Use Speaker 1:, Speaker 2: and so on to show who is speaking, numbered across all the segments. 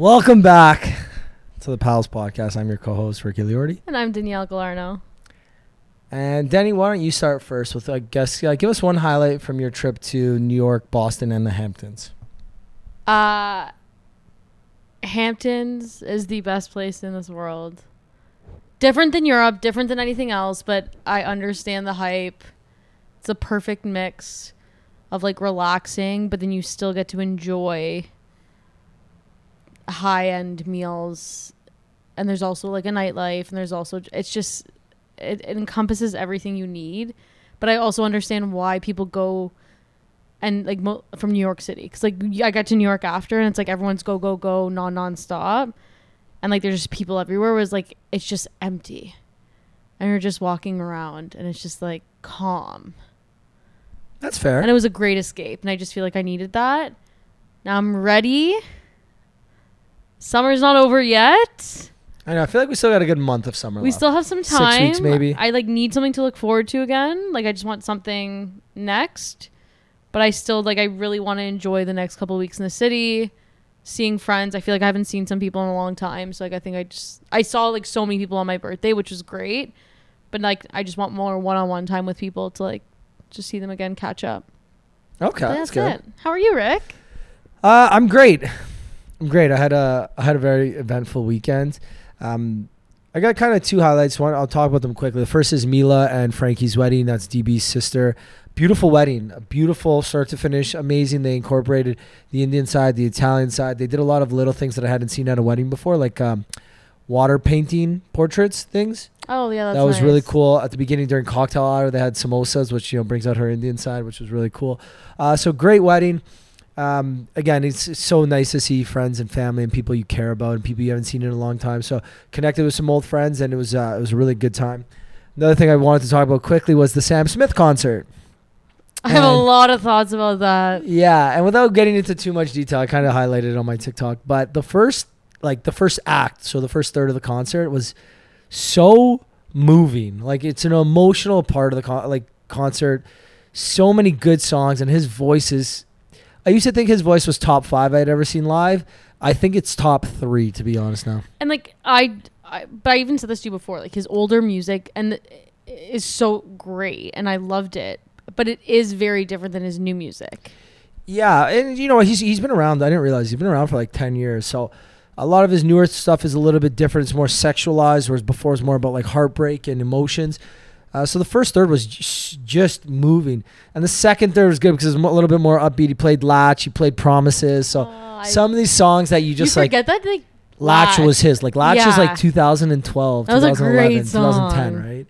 Speaker 1: Welcome back to the Pals Podcast. I'm your co-host Ricky Liordi,
Speaker 2: And I'm Danielle Galarno.
Speaker 1: and Denny. Why don't you start first with, I guess, uh, give us one highlight from your trip to New York, Boston, and the Hamptons.
Speaker 2: Uh, Hamptons is the best place in this world. Different than Europe, different than anything else, but I understand the hype. It's a perfect mix of like relaxing, but then you still get to enjoy high end meals. And there's also like a nightlife, and there's also, it's just, it, it encompasses everything you need. But I also understand why people go and like mo- from New York City because like I got to New York after and it's like everyone's go go go non non stop, and like there's just people everywhere. Was like it's just empty, and you're just walking around and it's just like calm,
Speaker 1: That's fair.
Speaker 2: and it was a great escape. And I just feel like I needed that. Now I'm ready. Summer's not over yet.
Speaker 1: I know. I feel like we still got a good month of summer.
Speaker 2: We
Speaker 1: left.
Speaker 2: still have some time.
Speaker 1: Six weeks, maybe.
Speaker 2: I like need something to look forward to again. Like I just want something next. But I still like I really want to enjoy the next couple weeks in the city, seeing friends. I feel like I haven't seen some people in a long time. So like I think I just I saw like so many people on my birthday, which was great. But like I just want more one-on-one time with people to like just see them again, catch up.
Speaker 1: okay, that's,
Speaker 2: that's
Speaker 1: good.
Speaker 2: it. How are you, Rick?
Speaker 1: Uh, I'm great. I'm great. I had a I had a very eventful weekend. Um, I got kind of two highlights. One, I'll talk about them quickly. The first is Mila and Frankie's wedding. That's DB's sister. Beautiful wedding, a beautiful start to finish, amazing. They incorporated the Indian side, the Italian side. They did a lot of little things that I hadn't seen at a wedding before, like um, water painting portraits things.
Speaker 2: Oh yeah, that's
Speaker 1: that was really cool. At the beginning during cocktail hour, they had samosas, which you know brings out her Indian side, which was really cool. Uh, so great wedding. Um, again, it's, so nice to see friends and family and people you care about and people you haven't seen in a long time. So connected with some old friends, and it was uh, it was a really good time. Another thing I wanted to talk about quickly was the Sam Smith concert.
Speaker 2: I have a lot of thoughts about that.
Speaker 1: Yeah, and without getting into too much detail, I kind of highlighted it on my TikTok. But the first, like the first act, so the first third of the concert was so moving. Like it's an emotional part of the con- like concert. So many good songs, and his voice is. I used to think his voice was top five I'd ever seen live. I think it's top three, to be honest. Now,
Speaker 2: and like I, I but I even said this to you before like his older music and is so great and I loved it but it is very different than his new music
Speaker 1: Yeah, and you know he's he's been around. I didn't realize he's been around for like ten years. So a lot of his newer stuff is a little bit different. It's more sexualized, whereas before it's more about like heartbreak and emotions. Uh, so the first third was just, moving, and the second third was good because it was a little bit more upbeat. He played Latch, he played Promises. So
Speaker 2: Oh, I-
Speaker 1: some of these songs that you just
Speaker 2: you
Speaker 1: like
Speaker 2: forget that like
Speaker 1: Latch was his. Like Latch was like 2012,
Speaker 2: That was a
Speaker 1: 2011,
Speaker 2: great
Speaker 1: 2010, right?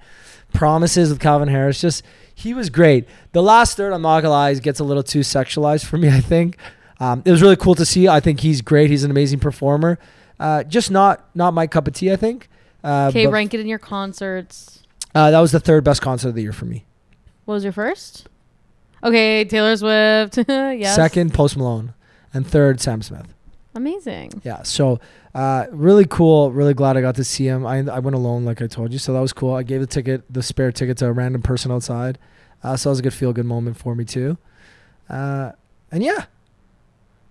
Speaker 1: Promises with Calvin Harris. Just he was great. The last third, I'm not gonna lie, gets a little too sexualized for me. I think um, it was really cool to see. I think he's great. He's an amazing performer. Uh, just not not my cup of tea. I think. Uh,
Speaker 2: okay
Speaker 1: but,
Speaker 2: rank it in your concerts
Speaker 1: uh, that was the third best concert of the year for me.
Speaker 2: what was your first okay Taylor Swift yes
Speaker 1: Second, Post Malone, and third, Sam Smith.
Speaker 2: amazing
Speaker 1: Yeah, so uh, really cool. Really glad I got to see him. I, I went alone, like I told you, so that was cool. I gave the ticket, the spare ticket, to a random person outside, uh, so that was a good feel good moment for me too. Uh, and yeah,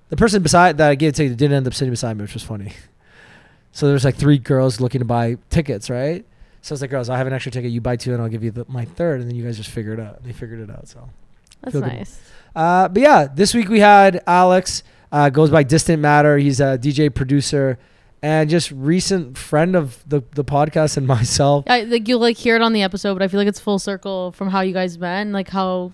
Speaker 1: the person beside that I gave the ticket didn't end up sitting beside me, which was funny. So there's like three girls looking to buy tickets, right? So I was like, girls, I have an extra ticket. You buy two, and I'll give you the, my third, and then you guys just figure it out. They figured it out. So
Speaker 2: that's
Speaker 1: Feel
Speaker 2: nice
Speaker 1: uh, but yeah, this week we had Alex, uh, goes by Distant Matter. He's a DJ producer and just recent friend of the, the podcast and myself.
Speaker 2: I, like you'll like hear it on the episode but I feel like it's full circle from how you guys met and like how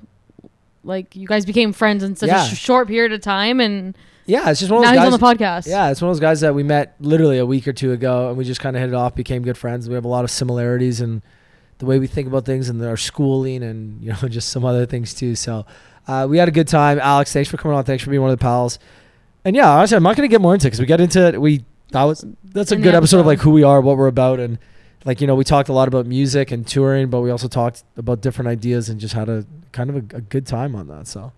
Speaker 2: like you guys became friends in such
Speaker 1: Yeah.
Speaker 2: a sh- short period of time and
Speaker 1: Yeah, it's just one of
Speaker 2: now
Speaker 1: those
Speaker 2: he's
Speaker 1: guys.
Speaker 2: on the podcast
Speaker 1: yeah, it's one of those guys that we met literally a week or two ago and we just kind of hit it off, became good friends. We have a lot of similarities in the way we think about things and our schooling and, you know, just some other things too. So uh, we had a good time. Alex, thanks for coming on. Thanks for being one of the pals. And yeah, honestly, I'm not going to get more into it because we get into it. We, that was, that's a
Speaker 2: In
Speaker 1: good episode of like who we are, what we're about, and like you know we talked a lot about music and touring, but we also talked about different ideas and just had a kind of a, a good time on that. So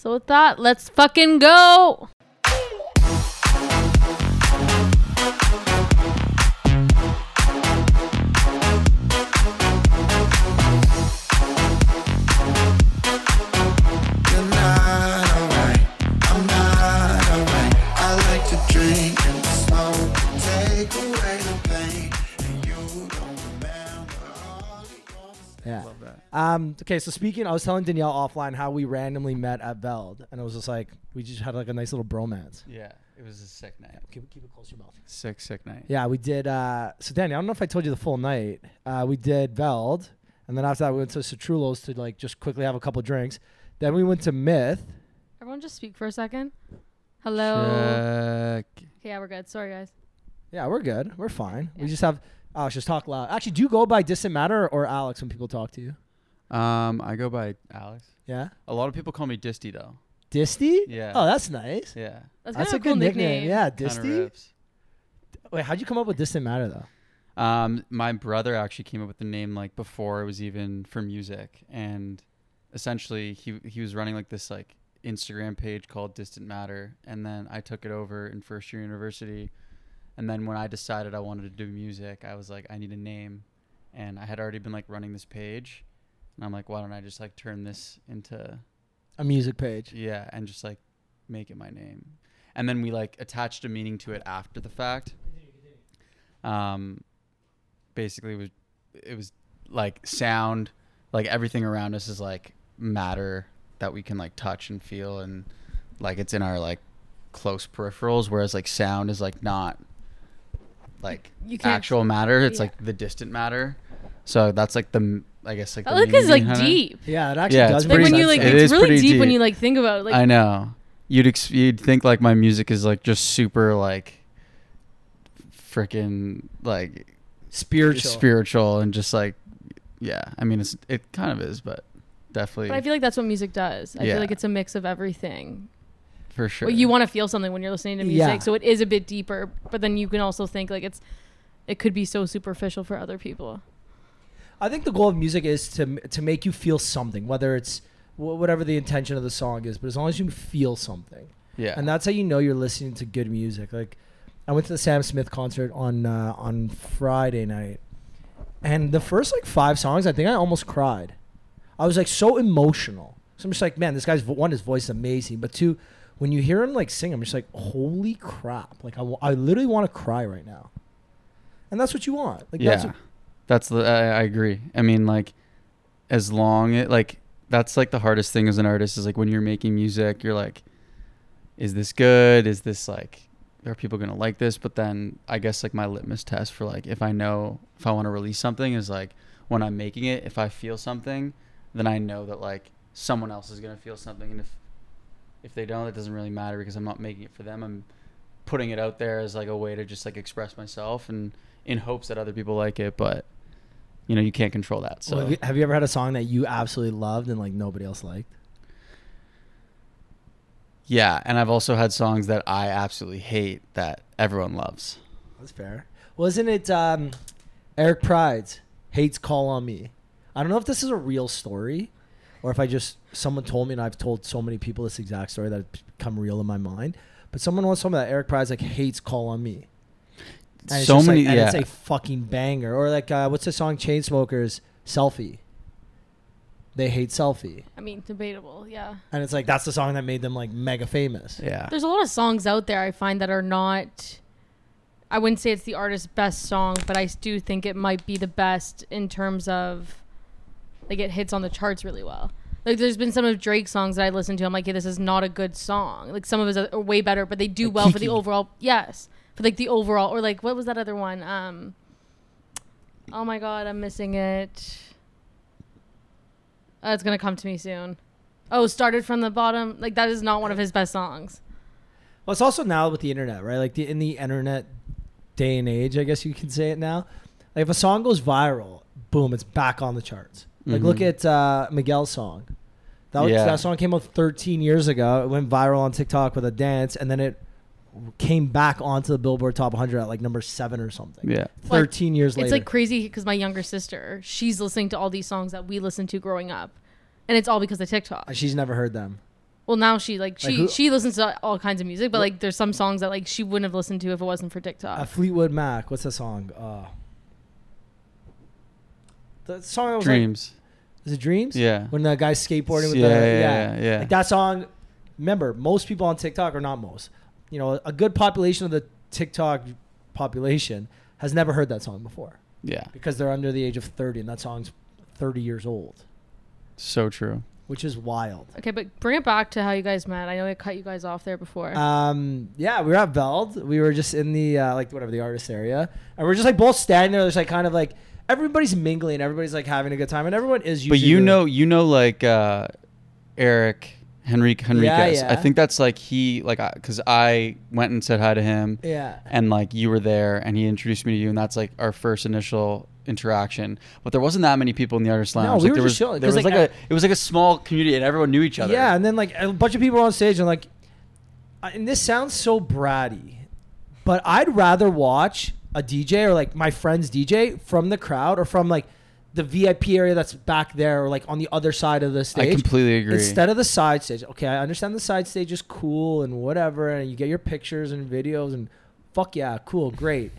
Speaker 2: So with that, let's fucking go.
Speaker 1: Yeah.
Speaker 3: Love that.
Speaker 1: Um, okay, so speaking, I was telling Danielle offline how we randomly met at Veld, and it was just like we just had like a nice little bromance.
Speaker 3: Yeah, it was a sick night.
Speaker 1: Keep, keep it close to your mouth.
Speaker 3: Sick, sick night.
Speaker 1: Yeah, we did. Uh, so Danny, I don't know if I told you the full night. Uh, we did Veld, and then after that we went to Citrullo's to like just quickly have a couple drinks. Then we went to Myth.
Speaker 2: Everyone just speak for a second. Hello.
Speaker 3: Check.
Speaker 2: Okay, yeah, we're good. Sorry, guys.
Speaker 1: Yeah, we're good. We're fine. We just have. Alex, just talk loud. Actually, do you go by Distant Matter or Alex when people talk to you?
Speaker 3: Um, I go by Alex.
Speaker 1: Yeah,
Speaker 3: A lot of people call me Disty though.
Speaker 1: Disty.
Speaker 3: Yeah.
Speaker 1: Oh, that's nice.
Speaker 3: Yeah.
Speaker 2: That's,
Speaker 1: That's
Speaker 2: kinda
Speaker 1: a good
Speaker 2: cool
Speaker 1: nickname. Yeah, Disty. Wait, how'd you come up with Distant Matter though?
Speaker 3: Um, my brother actually came up with the name like before it was even for music, and essentially he he was running like this like Instagram page called Distant Matter, and then I took it over in first year university, and then when I decided I wanted to do music, I was like I need a name, and I had already been like running this page, and I'm like why don't I just like turn this into
Speaker 1: A music page.
Speaker 3: yeah, and just like make it my name. And then we like attached a meaning to it after the fact. Um basically it was it was like sound, like everything around us is like matter that we can like touch and feel and like it's in our like close peripherals whereas like sound is like not like
Speaker 2: You can't-
Speaker 3: actual matter, it's
Speaker 2: yeah.
Speaker 3: like the distant matter. So that's like the I guess like
Speaker 2: That
Speaker 3: the
Speaker 2: look is like deep.
Speaker 1: Yeah, it actually
Speaker 3: Yeah,
Speaker 1: does.
Speaker 3: it's
Speaker 2: Like
Speaker 1: make
Speaker 2: when you like,
Speaker 1: sense.
Speaker 3: It
Speaker 2: it's really
Speaker 3: pretty
Speaker 2: deep, when you like think about it. Like
Speaker 3: I know. You'd ex- you'd think like my music is like just super like freaking like
Speaker 1: spiritual.
Speaker 3: spiritual and just like yeah. I mean it's it kind of is, but definitely
Speaker 2: But I feel like that's what music does. I
Speaker 3: Yeah.
Speaker 2: feel like it's a mix of everything.
Speaker 3: For sure.
Speaker 2: Well, you want to feel something when you're listening to music,
Speaker 1: Yeah.
Speaker 2: so it is a bit deeper. But then you can also think like it's, it could be so superficial for other people.
Speaker 1: I think the goal of music is to to make you feel something, whether it's wh- whatever the intention of the song is, but as long as you feel something,
Speaker 3: yeah.
Speaker 1: and that's how you know you're listening to good music. Like, I went to the Sam Smith concert on uh, on Friday night, and the first like five songs, I think I almost cried. I was like so emotional. So I'm just like, man, this guy's one, his voice is amazing, but two, when you hear him like sing, I'm just like, holy crap! Like I, w- I literally want to cry right now, and that's what you want. Like,
Speaker 3: yeah.
Speaker 1: that's what,
Speaker 3: That's the I, I agree. I mean like as long it like that's like the hardest thing as an artist is like when you're making music, you're like is this good? Is this like are people to like this? But then I guess like my litmus test for like if I know if I want to release something is like when I'm making it, if I feel something, then I know that like someone else is to feel something and if if they don't, it doesn't really matter because I'm not making it for them. I'm putting it out there as like a way to just like express myself and in hopes that other people like it, but you know, you can't control that. So
Speaker 1: Well, have, you, have you ever had a song that you absolutely loved and like nobody else liked?
Speaker 3: yeah, and I've also had songs that I absolutely hate that everyone loves.
Speaker 1: That's fair. Wasn't it um, Eric Prydz hates "Call on Me"? I don't know if this is a real story, or if I just someone told me and I've told so many people this exact story that it's become real in my mind. But someone wants told me that Eric Prydz like hates "Call on Me." And it's
Speaker 3: so
Speaker 1: just, like-
Speaker 3: many,
Speaker 1: and
Speaker 3: yeah,
Speaker 1: it's a fucking banger. Or like, uh, what's the song Chainsmokers "Selfie"? They hate "Selfie,"
Speaker 2: I mean, debatable, yeah.
Speaker 1: and it's like that's the song that made them like mega famous.
Speaker 3: yeah,
Speaker 2: There's a lot of songs out there I find that are not. I wouldn't say it's the artist's best song, but I do think it might be the best in terms of, like, it hits on the charts really well. Like, there's been some of Drake's songs that I listen to. I'm like, hey, this is not a good song. Like, some of his are way better, but they do
Speaker 1: Like
Speaker 2: well for the overall. Yes, for like the overall, or like what was that other one? Um. Oh my God, I'm missing it. Uh, it's gonna come to me soon. Oh, started from the bottom. Like that is not one of his best songs.
Speaker 1: Well, it's also now with the internet, right? Like the in the internet day and age, I guess you can say it now. Like if a song goes viral, boom, it's back on the charts. Like look
Speaker 3: Mhm.
Speaker 1: at uh, Miguel's song. That was,
Speaker 3: Yeah.
Speaker 1: that song came out 13 years ago. It went viral on TikTok with a dance, and then it came back onto the Billboard Top 100 at like number seven or something.
Speaker 3: yeah,
Speaker 1: 13 years later.
Speaker 2: It's like crazy because my younger sister, she's listening to all these songs that we listened to growing up, and it's all because of TikTok.
Speaker 1: She's never heard them.
Speaker 2: Well, now she like she
Speaker 1: who-
Speaker 2: she listens to all kinds of music, but
Speaker 1: What-
Speaker 2: like there's some songs that like she wouldn't have listened to if it wasn't for TikTok.
Speaker 1: Uh, Fleetwood Mac. What's the song? Uh, the song that was like,
Speaker 3: dreams.
Speaker 1: is it Dreams?
Speaker 3: Yeah,
Speaker 1: When the guy's skateboarding with
Speaker 3: Yeah,
Speaker 1: the
Speaker 3: yeah,
Speaker 1: yeah,
Speaker 3: yeah, yeah.
Speaker 1: Like that song. Remember, most people on TikTok are not most. you know, a good population of the TikTok population has never heard that song before
Speaker 3: Yeah.
Speaker 1: because they're under the age of 30 and that song's 30 years old,
Speaker 3: So true.
Speaker 1: which is wild.
Speaker 2: Okay, but bring it back to how you guys met. I know I cut you guys off there before.
Speaker 1: Um, yeah, we were at Veld. We were just in the uh, like whatever the artist area, and we're just like both standing there. There's like kind of like everybody's mingling, everybody's like having a good time, and everyone is.
Speaker 3: But you know, you know, like uh, Eric Henrique Henriquez.
Speaker 1: yeah.
Speaker 3: I think that's like he like because I went and said hi to him,
Speaker 1: yeah,
Speaker 3: and like you were there, and he introduced me to you, and that's like our first initial interaction. But there wasn't that many people in the artist
Speaker 1: No, we
Speaker 3: like,
Speaker 1: were
Speaker 3: there
Speaker 1: just
Speaker 3: was,
Speaker 1: chilling,
Speaker 3: There was
Speaker 1: like,
Speaker 3: like,
Speaker 1: I-
Speaker 3: a it was like a small community, and everyone knew each other.
Speaker 1: yeah, and then like a bunch of people were on stage, and like, and this sounds so bratty, but I'd rather watch a DJ or like my friend's DJ from the crowd or from like the VIP area that's back there or like on the other side of the stage.
Speaker 3: I completely agree.
Speaker 1: Instead of the side stage, okay, I understand the side stage is cool and whatever, and you get your pictures and videos and fuck yeah, cool, great.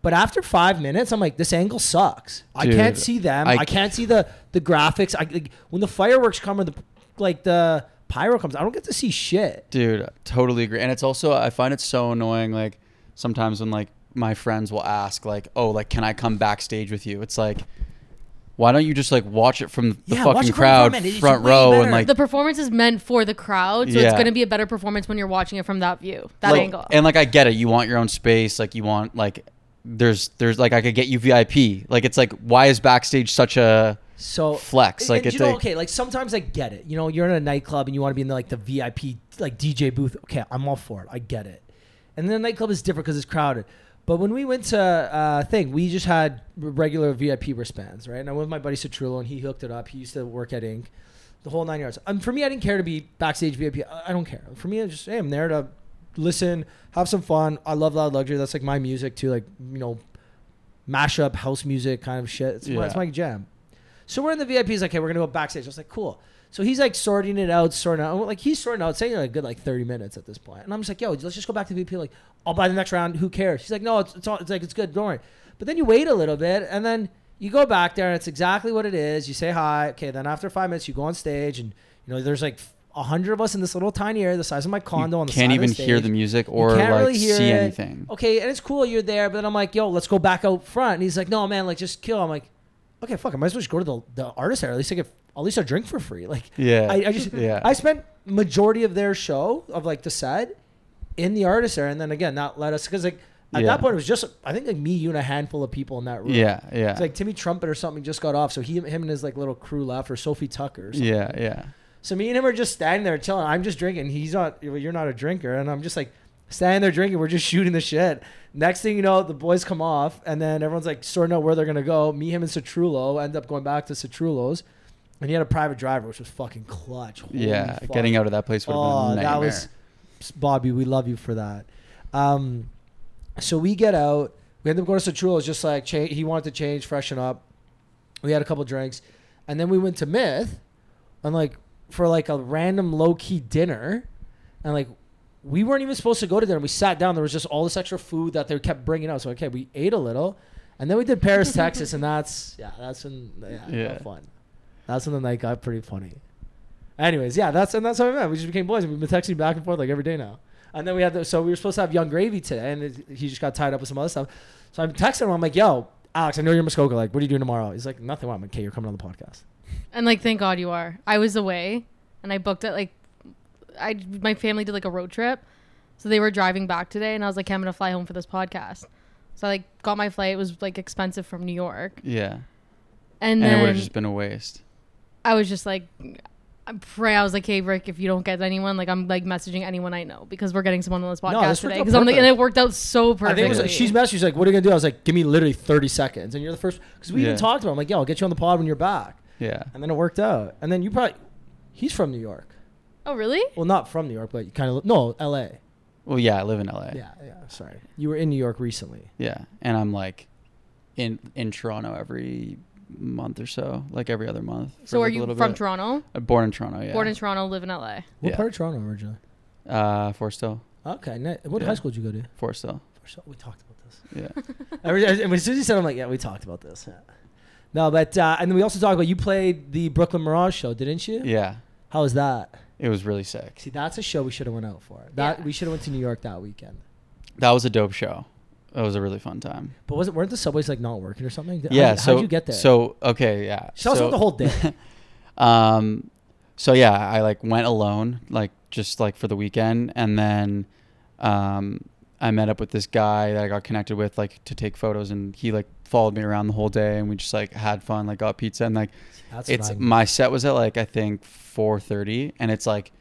Speaker 1: But after five minutes, I'm like, this angle sucks. I can't see them. I,
Speaker 3: I-
Speaker 1: can't see the the graphics. I like, when the fireworks come or the like the pyro comes, I don't get to see shit.
Speaker 3: Dude, totally agree. And it's also I find it so annoying like sometimes when like my friends will ask like, "Oh, like can I come backstage with you?" It's like why don't you just like watch it from the
Speaker 1: Yeah,
Speaker 3: fucking crowd
Speaker 1: front,
Speaker 3: front row
Speaker 1: better.
Speaker 3: and like
Speaker 2: the performance is meant for the crowd, so it's going to be a better performance when you're watching it from that view, that
Speaker 3: like-
Speaker 2: angle.
Speaker 3: And like I get it, you want your own space, like you want like there's there's like I could get you VIP. Like it's like why is backstage such a
Speaker 1: So
Speaker 3: flex? Like
Speaker 1: and
Speaker 3: it's
Speaker 1: you know,
Speaker 3: like,
Speaker 1: okay, like sometimes I get it. You know, you're in a nightclub and you want to be in the, like the VIP like DJ booth. Okay, I'm all for it. I get it. And then the nightclub is different because it's crowded. But when we went to uh, thing, we just had regular VIP wristbands, right? And I went with my buddy Citrullo, and he hooked it up. He used to work at Inc. The whole nine yards. Um, for me, I didn't care to be backstage VIP. I I don't care. For me, I just hey, I'm there to listen, have some fun. I love Loud Luxury. That's like my music too. Like you know, mashup house music kind of shit. It's, my, it's my jam. So we're in the VIP. He's like, okay, we're gonna go backstage. I was like, cool. So he's like sorting it out, sorting out. Like he's sorting out, saying like a good like thirty minutes at this point. And I'm just like, yo, let's just go back to the VIP. Like, I'll buy the next round. Who cares? He's like, no, it's it's, all, it's like it's good. Don't worry. But then you wait a little bit, and then you go back there, and it's exactly what it is. You say hi. Okay. Then after five minutes, you go on stage, and you know there's like a hundred of us in this little tiny area, the size of my condo.
Speaker 3: you
Speaker 1: on the
Speaker 3: can't even
Speaker 1: the
Speaker 3: hear the music or like
Speaker 1: really
Speaker 3: see
Speaker 1: it.
Speaker 3: anything.
Speaker 1: Okay, and it's cool you're there, but then I'm like, yo, let's go back out front. And he's like, no, man, like just kill. I'm like, okay, fuck, I might as well just go to the, the artist area. At least I get at least a drink for free. Like,
Speaker 3: Yeah.
Speaker 1: I, I just
Speaker 3: Yeah.
Speaker 1: I spent majority of their show of like the set in the artist area, and then again, not let us because like at
Speaker 3: Yeah.
Speaker 1: that point it was just I think like me, you, and a handful of people in that room.
Speaker 3: Yeah, yeah.
Speaker 1: It's like Timmy Trumpet or something just got off, so he, him and his like little crew left, or Sophie Tucker. Or
Speaker 3: yeah, yeah.
Speaker 1: So me and him are just standing there chilling. I'm just drinking. He's not. You're not a drinker, and I'm just like standing there drinking. We're just shooting the shit. Next thing you know, the boys come off, and then everyone's like sorting out where they're gonna go. Me, him, and Citrullo end up going back to Citrullo's, and he had a private driver, which was fucking clutch. Holy
Speaker 3: yeah,
Speaker 1: fuck.
Speaker 3: getting out of that place would have
Speaker 1: Oh,
Speaker 3: been a
Speaker 1: that was Bobby. We love you for that. Um, so we get out. We end up going to Citrullo's, just like he wanted to change, freshen up. We had a couple drinks, and then we went to Myth, and like for like a random low key dinner, and like we weren't even supposed to go to dinner. We sat down. There was just all this extra food that they kept bringing out. So okay, we ate a little, and then we did Paris, Texas, and that's yeah, that's when yeah,
Speaker 3: Yeah.
Speaker 1: fun. That's when the night got pretty funny. Anyways, yeah, that's and that's how we met. We just became boys, and we've been texting back and forth like every day now. And then we had the, so we were supposed to have Yung Gravy today, and it, he just got tied up with some other stuff. So I'm texting him. I'm like, "Yo, Alex, I know you're in Muskoka. Like, what are you doing tomorrow?" He's like, "Nothing. I'm like, okay, you're coming on the podcast."
Speaker 2: And like, thank God you are. I was away, and I booked it. Like, I my family did like a road trip, so they were driving back today, and I was like, I'm gonna fly home for this podcast. So I like got my flight. It was like expensive from New York,
Speaker 3: yeah.
Speaker 2: and,
Speaker 3: And, it would have just been a waste.
Speaker 2: I was just like, I pray. I was like, hey Rick, if you don't get anyone, like I'm like messaging anyone I know because we're getting someone on this
Speaker 1: No,
Speaker 2: podcast
Speaker 1: this worked
Speaker 2: today.
Speaker 1: out
Speaker 2: Because I'm like,
Speaker 1: perfect.
Speaker 2: and it worked out so
Speaker 1: I
Speaker 2: perfectly.
Speaker 1: think it was, she's messaged. She's like, "What are you gonna do?" I was like, "Give me literally 30 seconds." And you're the first because we
Speaker 3: Yeah.
Speaker 1: even talked about. It. I'm like, "Yo, I'll get you on the pod when you're back."
Speaker 3: Yeah.
Speaker 1: And then it worked out. And then you probably he's from New York.
Speaker 2: oh really?
Speaker 1: Well, not from New York, but you kind of no L.A.
Speaker 3: Well, yeah, I live in LA.
Speaker 1: Yeah, yeah. Sorry, you were in New York recently.
Speaker 3: Yeah, and I'm like in in Toronto every month or so, like every other month.
Speaker 2: So are
Speaker 3: like,
Speaker 2: you from
Speaker 3: bit.
Speaker 2: Toronto?
Speaker 3: Uh, born in Toronto, yeah.
Speaker 2: Born in Toronto, live in LA.
Speaker 1: What
Speaker 3: Yeah.
Speaker 1: part of Toronto originally?
Speaker 3: uh Forest Hill,
Speaker 1: Okay, ni- what
Speaker 3: Yeah.
Speaker 1: high school did you go to?
Speaker 3: Forest Hill.
Speaker 1: First, we talked about this.
Speaker 3: Yeah.
Speaker 1: Every, and as soon as you said, I'm like, yeah, we talked about this. Yeah. No, but uh, and then we also talked about you played the Brooklyn Mirage show, didn't you?
Speaker 3: yeah.
Speaker 1: How was that?
Speaker 3: it was really sick.
Speaker 1: See, that's a show we should have went out for. That
Speaker 2: Yeah.
Speaker 1: we should have went to New York that weekend.
Speaker 3: That was a dope show. It was a really fun time.
Speaker 1: But was it weren't the subways like not working or something? How'd
Speaker 3: yeah.
Speaker 1: you-
Speaker 3: so
Speaker 1: how'd you get there?
Speaker 3: So okay, yeah.
Speaker 1: Tell us
Speaker 3: so,
Speaker 1: about the whole day.
Speaker 3: um, so yeah, I like went alone, like just like for the weekend, and then um, I met up with this guy that I got connected with, like to take photos, and he like followed me around the whole day, and we just like had fun, like got pizza, and like
Speaker 1: That's
Speaker 3: it's my set was at like I think four thirty, and it's like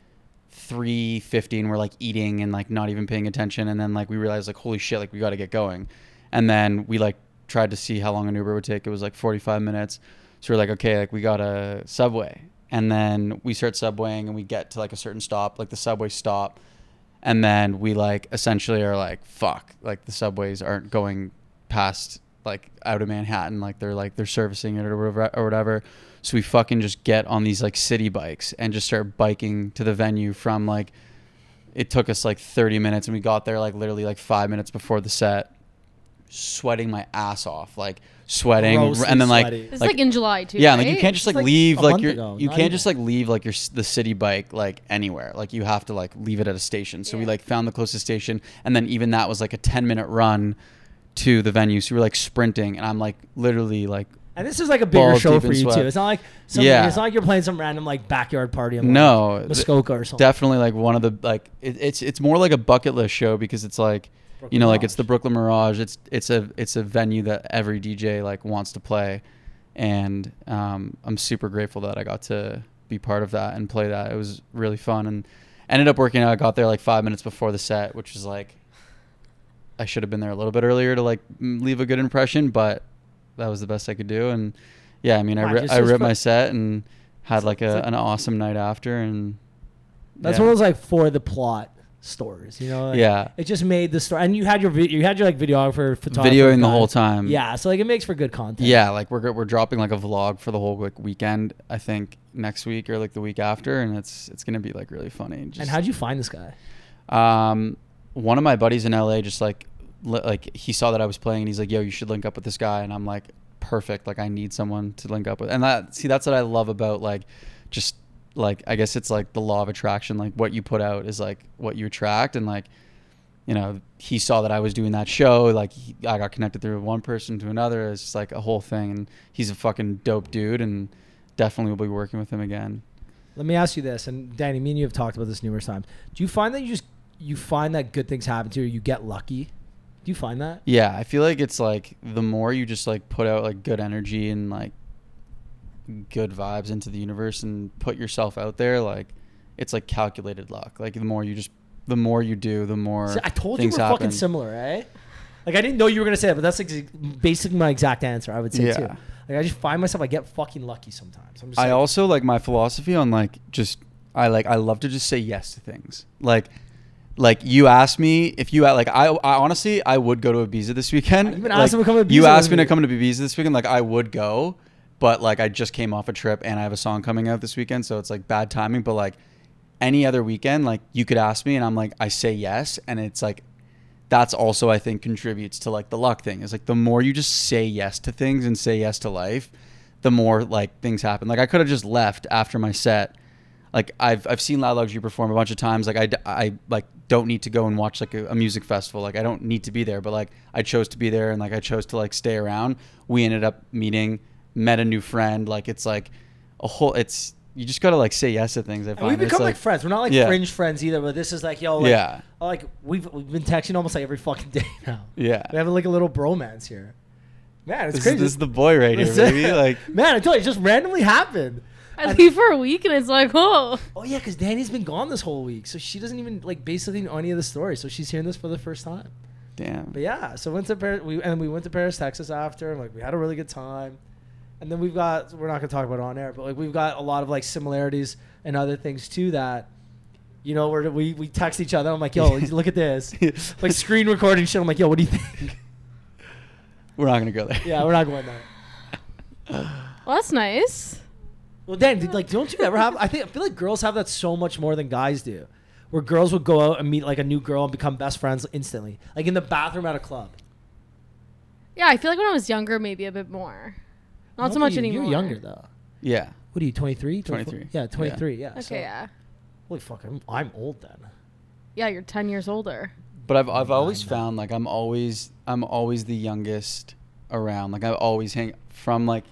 Speaker 3: three fifteen. We're like eating and like not even paying attention, and then like we realized like holy shit, like we got to get going, and then we like tried to see how long an Uber would take. It was like forty five minutes, so we're like okay, like we got a subway, and then we start subwaying, and we get to like a certain stop, like the subway stop, and then we like essentially are like fuck, like the subways aren't going past like out of Manhattan, like they're like they're servicing it or whatever. So we fucking just get on these like city bikes and just start biking to the venue from like it took us like 30 minutes and we got there like literally like 5 minutes before the set sweating my ass off like sweating
Speaker 1: Grossly
Speaker 3: and then like
Speaker 1: sweaty.
Speaker 2: It's
Speaker 3: like-
Speaker 2: like, in July too.
Speaker 3: yeah, and, like you can't just like,
Speaker 1: like
Speaker 3: leave like your
Speaker 1: ago,
Speaker 3: you can't just like leave like your the city bike like anywhere. Like you have to like leave it at a station. So we like found the closest station, and then even that was like a ten minute run to the venue. So we were like sprinting, and I'm like literally like
Speaker 1: and this is like a bigger
Speaker 3: balls
Speaker 1: show
Speaker 3: deep
Speaker 1: for
Speaker 3: in
Speaker 1: you
Speaker 3: sweat.
Speaker 1: too. It's not like some,
Speaker 3: Yeah.
Speaker 1: It's not like you're playing some random like backyard party. In, like,
Speaker 3: no, th-
Speaker 1: Muskoka or something.
Speaker 3: definitely like one of the like it, it's it's more like a bucket list show because it's like you know like it's the Brooklyn Mirage. It's it's a it's a venue that every DJ like wants to play, and um, I'm super grateful that I got to be part of that and play that. It was really fun and ended up working out. I got there like five minutes before the set, which is like I should have been there a little bit earlier to like m- leave a good impression, but that was the best I could do. And yeah, I mean, I, ri- I ripped my set and had like a,
Speaker 1: like-
Speaker 3: an awesome night after and
Speaker 1: That's
Speaker 3: yeah.
Speaker 1: one of those like for the plot stories. You know. Like,
Speaker 3: yeah
Speaker 1: It just made the story, and you had your vi- you had your like videographer, photographer,
Speaker 3: videoing the whole time
Speaker 1: Yeah, so like it makes for good content.
Speaker 3: yeah like we're we're dropping like a vlog for the whole like weekend i think next week or like the week after and it's it's gonna be like really funny just,
Speaker 1: And how'd you find this guy?
Speaker 3: um one of my buddies in la just like li- like he saw that i was playing and he's like yo you should link up with this guy. And i'm like perfect. Like i need someone to link up with. And that see that's what i love about like just like i guess it's like the law of attraction. Like what you put out is like what you attract. And like you know he saw that i was doing that show. Like he, i got connected through one person to another. It's just like a whole thing. And he's a fucking dope dude and definitely will be working with him again.
Speaker 1: Let me ask you this, and Danny, me and you have talked about this numerous times. Do you find that you just you find that good things happen to you? You get lucky. Do you find that?
Speaker 3: Yeah, I feel like it's like the more you just like put out like good energy and like good vibes into the universe and put yourself out there, like it's like calculated luck. Like the more you just the more you do, the more
Speaker 1: See, I told you we're
Speaker 3: happen.
Speaker 1: fucking similar, right? Like I didn't know you were gonna say that, but that's like basically my exact answer. I would say too.
Speaker 3: Yeah.
Speaker 1: Like I just find myself I get fucking lucky sometimes. I'm just
Speaker 3: I
Speaker 1: like,
Speaker 3: also like my philosophy on like just I like I love to just say yes to things. Like like you asked me if you like I, I honestly I would go to Ibiza this weekend.
Speaker 1: You've been
Speaker 3: like,
Speaker 1: asking to come to Ibiza.
Speaker 3: You
Speaker 1: asked
Speaker 3: me
Speaker 1: me.
Speaker 3: to come to Ibiza this weekend. Like I would go, but like I just came off a trip and I have a song coming out this weekend, so it's like bad timing. But like any other weekend, like you could ask me and I'm like I say yes, and it's like that's also I think contributes to like the luck thing. Is like the more you just say yes to things and say yes to life, the more like things happen. Like I could have just left after my set. Like I've I've seen Loud Luxury perform a bunch of times. Like I I like don't need to go and watch like a, a music festival. Like I don't need to be there, but like I chose to be there and like I chose to like stay around. We ended up meeting, met a new friend. Like it's like a whole. It's you just gotta like say yes to things. I
Speaker 1: and
Speaker 3: find
Speaker 1: we've
Speaker 3: It's,
Speaker 1: become like, friends. We're not like
Speaker 3: Yeah.
Speaker 1: fringe friends either, but this is like yo, like,
Speaker 3: Yeah.
Speaker 1: Oh, like we've we've been texting almost like every fucking day now.
Speaker 3: Yeah.
Speaker 1: We have like a little bromance here. Man, it's
Speaker 3: This,
Speaker 1: crazy.
Speaker 3: is- this is the boy right here, baby. Like
Speaker 1: man, I told you, it just randomly happened.
Speaker 2: I leave for a week and it's like, oh,
Speaker 1: Oh yeah, because Danny's been gone this whole week, so she doesn't even like basically know any of the story. So she's hearing this for the first time.
Speaker 3: damn.
Speaker 1: But yeah, so went to Paris, we and we went to Paris, Texas after, and like we had a really good time. And then we've got we're not gonna talk about it on air, but like we've got a lot of like similarities and other things to that. You know, where we we text each other. I'm like, yo, look at this, like screen recording shit. I'm like, yo, what do you think?
Speaker 3: We're not gonna go there.
Speaker 1: yeah, we're not going there.
Speaker 2: well, that's nice.
Speaker 1: Well, Dan, did, like, don't you ever have? I think I feel like girls have that so much more than guys do, where girls would go out and meet like a new girl and become best friends instantly, like in the bathroom at a club.
Speaker 2: Yeah, I feel like when I was younger, maybe a bit more. Not so much
Speaker 1: you-
Speaker 2: anymore.
Speaker 1: You're younger though.
Speaker 3: Yeah.
Speaker 1: What are you? 23?
Speaker 3: 23,
Speaker 1: Yeah, 23. Yeah.
Speaker 2: Okay,
Speaker 1: so-
Speaker 2: yeah.
Speaker 1: Holy fuck, I'm, I'm old then.
Speaker 2: Yeah, you're 10 years older.
Speaker 3: But I've I've always found like I'm always I'm always the youngest around. Like I always hang from like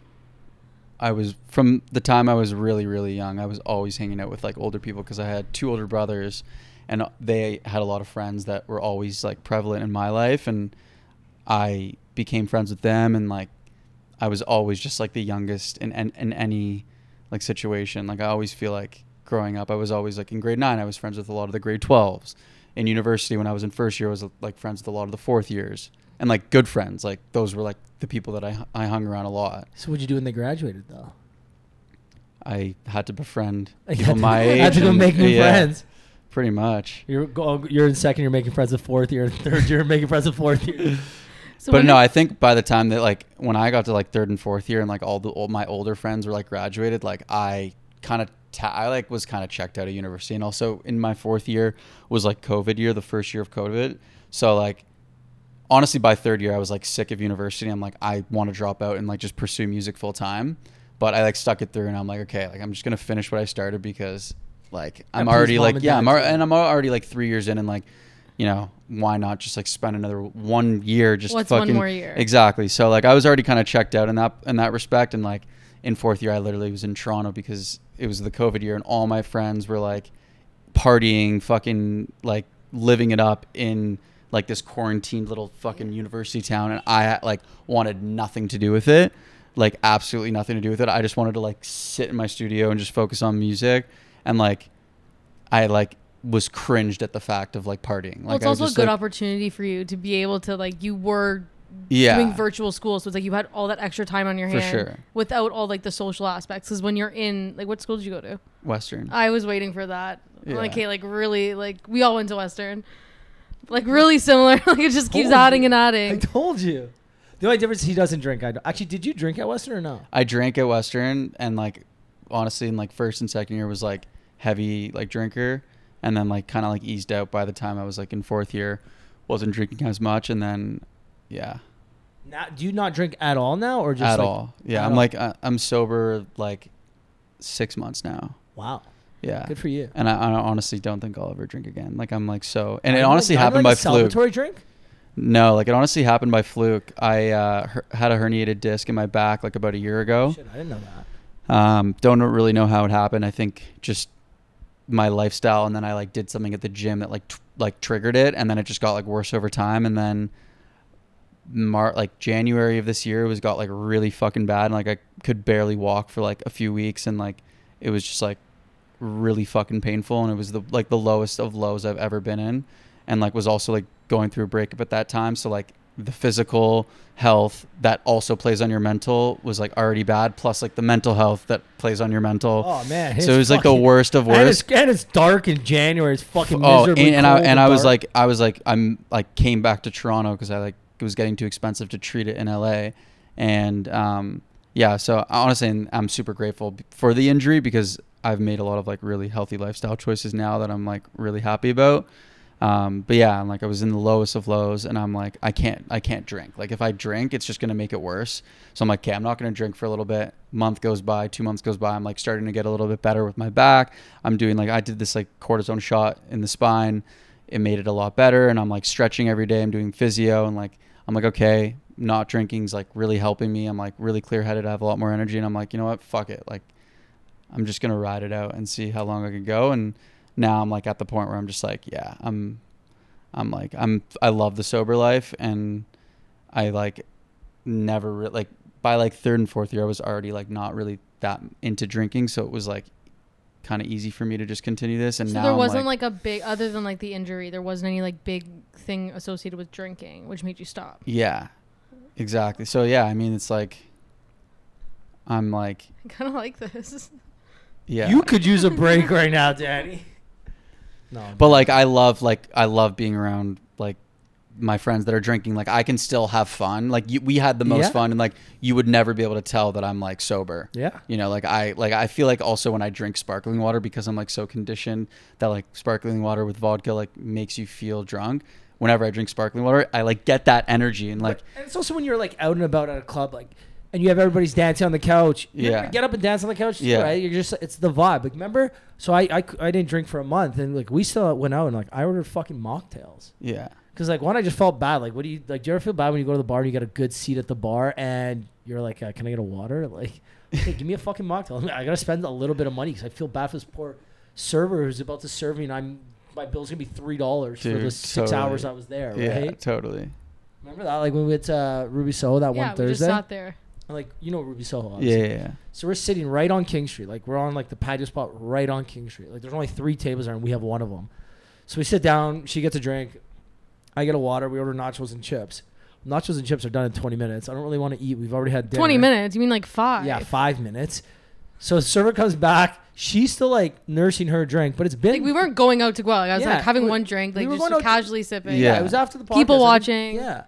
Speaker 3: I was from the time I was really really young. I was always hanging out with like older people because I had two older brothers, and they had a lot of friends that were always like prevalent in my life, and I became friends with them, and like I was always just like the youngest in in, in any like situation. Like I always feel like growing up, I was always like in grade nine, I was friends with a lot of the grade twelves. In university, when I was in first year, I was like friends with a lot of the fourth years, and like good friends. Like those were like the people that I I hung around a lot.
Speaker 1: So what'd you do when they graduated though?
Speaker 3: I had to befriend
Speaker 1: Like,
Speaker 3: people
Speaker 1: had to-
Speaker 3: my age.
Speaker 1: Had to go
Speaker 3: and-
Speaker 1: make new
Speaker 3: yeah,
Speaker 1: friends.
Speaker 3: Pretty much.
Speaker 1: You're go, you're in second. You're making friends with fourth year. Third year, making friends with fourth year.
Speaker 2: So
Speaker 3: but no, I think by the time that like when I got to like third and fourth year and like all the all my older friends were like graduated, like I kind of ta- I like was kind of checked out of university, and also in my fourth year was like COVID year, the first year of COVID. So like honestly, by third year, I was like sick of university. I'm like I want to drop out and like just pursue music full time. But I like stuck it through, and I'm like, okay, like I'm just gonna finish what I started because like I'm
Speaker 1: please
Speaker 3: already like yeah, I'm al-
Speaker 1: too.
Speaker 3: and I'm already like three years in, and like you know why not just like spend another one year just
Speaker 2: What's one
Speaker 3: fucking
Speaker 2: more year?
Speaker 3: exactly. So like I was already kind of checked out in that in that respect, and like in fourth year, I literally was in Toronto because it was the COVID year, and all my friends were like partying, fucking like living it up in like this quarantined little fucking university town, and I like wanted nothing to do with it, like absolutely nothing to do with it. I just wanted to like sit in my studio and just focus on music, and like I like was cringed at the fact of like partying. Like
Speaker 2: well, it's
Speaker 3: I was
Speaker 2: also a good
Speaker 3: like,
Speaker 2: opportunity for you to be able to like you were
Speaker 3: yeah,
Speaker 2: doing virtual school, so it's like you had all that extra time on your
Speaker 3: For
Speaker 2: hand
Speaker 3: sure.
Speaker 2: without all like the social aspects. Because when you're in like what school did you go to?
Speaker 3: Western.
Speaker 2: I was waiting for that. I'm like,
Speaker 3: Yeah.
Speaker 2: hey, like really, like we all went to Western, like really similar. like it just keeps
Speaker 1: Told
Speaker 2: adding
Speaker 1: you.
Speaker 2: and
Speaker 1: I
Speaker 2: adding.
Speaker 1: told you. The only difference is he doesn't drink. I don't. Actually, did you drink at Western or no?
Speaker 3: I drank at Western and like honestly in like first and second year was like heavy like drinker and then like kind of like eased out by the time I was like in fourth year wasn't drinking as much and then yeah
Speaker 1: Now, do you not drink at all now, or just
Speaker 3: at
Speaker 1: like-
Speaker 3: all yeah
Speaker 1: at
Speaker 3: I'm
Speaker 1: all?
Speaker 3: like uh, I'm sober like 6 months now
Speaker 1: Wow,
Speaker 3: yeah
Speaker 1: good for you.
Speaker 3: and I, I honestly don't think I'll ever drink again like I'm like so and it honestly
Speaker 1: like,
Speaker 3: happened
Speaker 1: even
Speaker 3: by
Speaker 1: like a
Speaker 3: fluke
Speaker 1: drink.
Speaker 3: no like it honestly happened by fluke I uh, her- had a herniated disc in my back like about a year ago
Speaker 1: Shit, I didn't know that.
Speaker 3: Um, don't really know how it happened. I think just my lifestyle, and then I like did something at the gym that like t- like triggered it, and then it just got like worse over time, and then Mar like January of this year it was got like really fucking bad, and like I could barely walk for like a few weeks, and like it was just like really fucking painful, and it was the like the lowest of lows I've ever been in, and like was also like going through a breakup at that time, so like the physical health that also plays on your mental was like already bad plus like the mental health that plays on your mental
Speaker 1: Oh man,
Speaker 3: so it was like the worst of
Speaker 1: And
Speaker 3: worst
Speaker 1: it's, and it's dark in January. It's fucking
Speaker 3: oh and, and i
Speaker 1: cold
Speaker 3: and i was like i was like i'm like came back to toronto because i like it was getting too expensive to treat it in la and um yeah so honestly i'm super grateful for the injury because i've made a lot of like really healthy lifestyle choices now that i'm like really happy about. Um but yeah i'm like i was in the lowest of lows and i'm like i can't i can't drink. Like if i drink it's just to make it worse. So i'm like okay i'm not to drink for a little bit. Month goes by two months goes by i'm like starting to get a little bit better with my back. I'm doing like i did this like cortisone shot in the spine. It made it a lot better and i'm like stretching every day. I'm doing physio and like i'm like okay not drinking's like really helping me. I'm like really clear headed i have a lot more energy and i'm like you know what? Fuck it. Like i'm just gonna ride it out and see how long i can go and now i'm like at the point where i'm just like yeah i'm i'm like i'm i love the sober life and i like never re- like by like third and fourth year i was already like not really that into drinking so it was like kind of easy for me to just continue this and
Speaker 2: so
Speaker 3: now
Speaker 2: there wasn't
Speaker 3: like
Speaker 2: like, a big other than like the injury. There wasn't any like big thing associated with drinking, which made you stop.
Speaker 3: Yeah, exactly. So yeah, I mean, it's like I'm like
Speaker 2: I kind of like this.
Speaker 3: yeah,
Speaker 1: you could use a break right now, Danny. No,
Speaker 3: but like I love like I love being around like my friends that are drinking. Like I can still have fun. Like you, we had the most
Speaker 1: Yeah.
Speaker 3: fun, and like you would never be able to tell that I'm like sober.
Speaker 1: yeah,
Speaker 3: You know, like I like I feel like also when I drink sparkling water because I'm like so conditioned that like sparkling water with vodka like makes you feel drunk. Whenever I drink sparkling water, I like get that energy and like
Speaker 1: and it's also when you're like out and about at a club, like and you have everybody's dancing on the couch. You
Speaker 3: Yeah.
Speaker 1: get up and dance on the couch. too,
Speaker 3: Yeah.
Speaker 1: right. You're just it's the vibe. Like remember, so I, I I didn't drink for a month, and like we still went out and like I ordered fucking mocktails.
Speaker 3: Yeah.
Speaker 1: Cause like one, I just felt bad. Like, what do you like? Do you ever feel bad when you go to the bar and you get a good seat at the bar and you're like, uh, "Can I get a water?" Like, hey, give me a fucking mocktail. I gotta spend a little bit of money because I feel bad for this poor server who's about to serve me, and I'm my bill's gonna be three dollars for
Speaker 3: Dude,
Speaker 1: the six
Speaker 3: totally.
Speaker 1: hours I was there.
Speaker 3: Yeah.
Speaker 1: Right?
Speaker 3: Totally.
Speaker 1: Remember that? Like when we went to uh, Ruby Soho that
Speaker 2: yeah,
Speaker 1: one
Speaker 2: we just
Speaker 1: Thursday.
Speaker 2: sat there.
Speaker 1: Like you know Ruby Soho.
Speaker 3: Yeah,
Speaker 1: obviously.
Speaker 3: yeah, yeah.
Speaker 1: So we're sitting right on King Street. Like we're on like the patio spot right on King Street. Like there's only three tables there, and we have one of them. So we sit down. She gets a drink. I get a water. We order nachos and chips. Nachos and chips are done in 20 minutes. I don't really want to eat. We've already had dinner.
Speaker 2: Twenty minutes. You mean like five?
Speaker 1: Yeah, five minutes. So the server comes back. She's still like nursing her drink, but it's been.
Speaker 2: Like we weren't going out to go out. Like, I was
Speaker 1: Yeah,
Speaker 2: like having
Speaker 1: we-
Speaker 2: one drink, like
Speaker 1: were
Speaker 2: just
Speaker 1: going out to-
Speaker 2: casually sipping.
Speaker 1: Yeah,
Speaker 3: Yeah.
Speaker 1: it was after the podcast.
Speaker 2: People
Speaker 1: I think-
Speaker 2: watching.
Speaker 1: Yeah.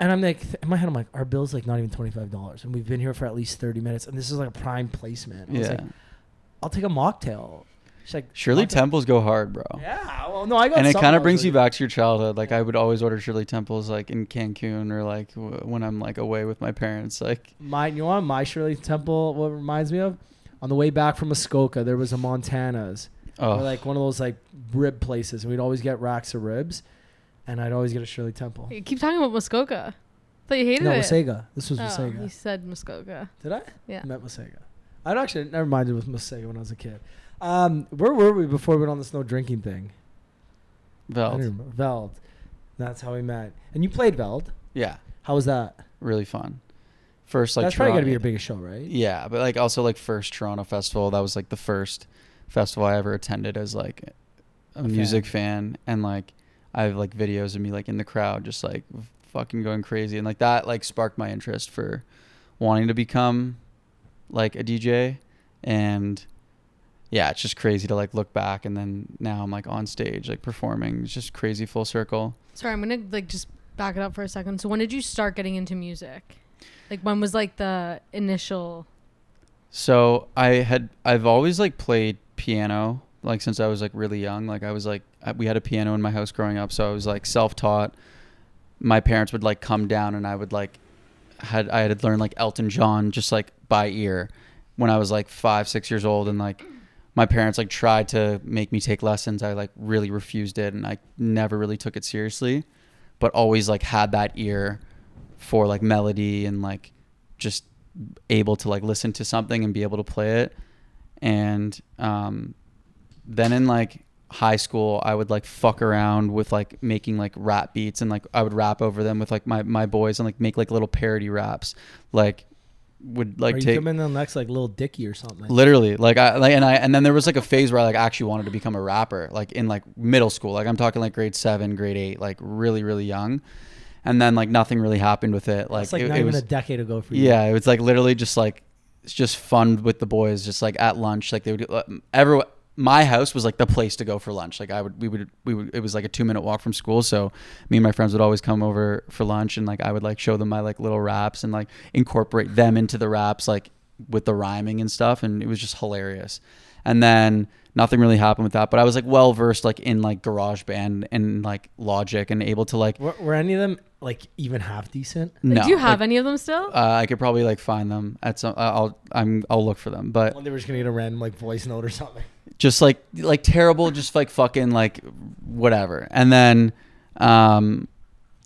Speaker 1: And I'm like, in my head, I'm like, our bill's like not even twenty five dollars, and we've been here for at least thirty minutes, and this is like a prime placement. I was
Speaker 3: Yeah.
Speaker 1: like, I'll take a mocktail. She's like,
Speaker 3: Shirley
Speaker 1: "Mocktail?"
Speaker 3: Temples go hard, bro.
Speaker 1: Yeah, well, no, I got.
Speaker 3: and it kind of brings you back to your childhood. Like I would always order Shirley Temples like in Cancun or like w- when I'm like away with my parents. Like
Speaker 1: My, you know what? My Shirley Temple. What it reminds me of? On the way back from Muskoka, there was a Montana's,
Speaker 3: oh,
Speaker 1: or like one of those like rib places, and we'd always get racks of ribs, and I'd always get a Shirley Temple.
Speaker 2: You keep talking about Muskoka. Thought you hated
Speaker 1: No,
Speaker 2: it.
Speaker 1: Wasaga. This was
Speaker 2: Oh,
Speaker 1: Wasaga.
Speaker 2: you said Muskoka.
Speaker 1: Did I?
Speaker 2: Yeah.
Speaker 1: I met Wasaga. I'd actually never minded with Wasaga when I was a kid. Um, where were we before we went on this no drinking thing?
Speaker 3: Veld.
Speaker 1: Veld. That's how we met. And you played Veld.
Speaker 3: Yeah,
Speaker 1: How was that?
Speaker 3: really fun. First like
Speaker 1: That's probably got to
Speaker 3: Toronto-
Speaker 1: be your biggest show, right?
Speaker 3: Yeah, but like also like first Toronto festival. That was like the first festival I ever attended as like a,
Speaker 1: A
Speaker 3: music fan. and like I have like videos of me like in the crowd just like fucking going crazy and like that like sparked my interest for wanting to become like a DJ and yeah, it's just crazy to like look back and then now I'm like on stage like performing. It's just crazy full circle.
Speaker 2: Sorry, I'm gonna like just back it up for a second. So when did you start getting into music? Like when was like the initial?
Speaker 3: So I had I've always like played piano like since I was like really young. Like I was like I- we had a piano in my house growing up, so I was like self-taught. My parents would like come down and I would like had I had learned like Elton John just like by ear when I was like 5 6 years old and like my parents like tried to make me take lessons. I like really refused it and I never really took it seriously, but always like had that ear for like melody and like just able to like listen to something and be able to play it. And um, then in like high school, I would like fuck around with like making like rap beats and like I would rap over them with like my, my boys and like make like little parody raps. Like would like
Speaker 1: Or you
Speaker 3: take
Speaker 1: come in the next like Lil Dicky or something.
Speaker 3: literally like I like and I and then there was like a phase where I like actually wanted to become a rapper like in like middle school like I'm talking like grade seven grade eight like really really young and then like nothing really happened with it like,
Speaker 1: like
Speaker 3: it,
Speaker 1: not
Speaker 3: it
Speaker 1: even
Speaker 3: was
Speaker 1: a decade ago for you.
Speaker 3: yeah it was like literally just like it's just fun with the boys just like at lunch like they would uh, every my house was like the place to go for lunch like I would we would we would it was like a two minute walk from school so me and my friends would always come over for lunch and like I would like show them my like little raps and like incorporate them into the raps like with the rhyming and stuff and it was just hilarious and then nothing really happened with that but I was like well versed like in like GarageBand and like logic and able to like
Speaker 1: Were, were any of them like even half decent?
Speaker 2: Like,
Speaker 3: no
Speaker 2: do you have
Speaker 3: like,
Speaker 2: any of them still?
Speaker 3: uh, I could probably like find them at some. uh, I'll I'm I'll look for them, but
Speaker 1: One they were just gonna get a random like voice note or something.
Speaker 3: Just like like terrible, just like fucking like whatever. And then, um,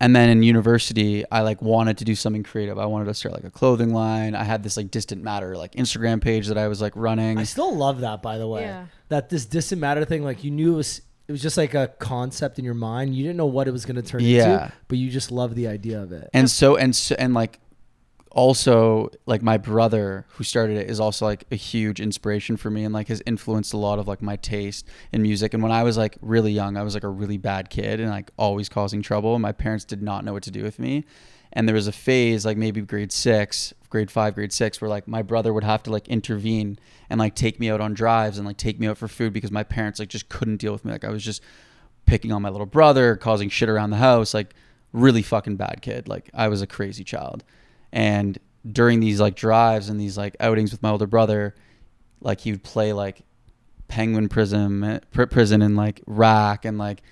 Speaker 3: and then in university, I like wanted to do something creative. I wanted to start like a clothing line. I had this like distant matter like Instagram page that I was like running.
Speaker 1: I still love that, by the way.
Speaker 2: Yeah.
Speaker 1: That this distant matter thing, like you knew it was, it was just like a concept in your mind. You didn't know what it was going to turn
Speaker 3: Yeah.
Speaker 1: into, but you just love the idea of it.
Speaker 3: and so and so, and like also like my brother who started it is also like a huge inspiration for me and like has influenced a lot of like my taste in music. And when i was like really young i was like a really bad kid and like always causing trouble. My parents did not know what to do with me. And there was a phase like maybe grade six grade five grade six where like my brother would have to like intervene and like take me out on drives and like take me out for food because my parents like just couldn't deal with me. Like i was just picking on my little brother causing shit around the house like really fucking bad kid. Like i was a crazy child and during these like drives and these like outings with my older brother like he would play like Penguin Prison Pr- prison and like RAC and like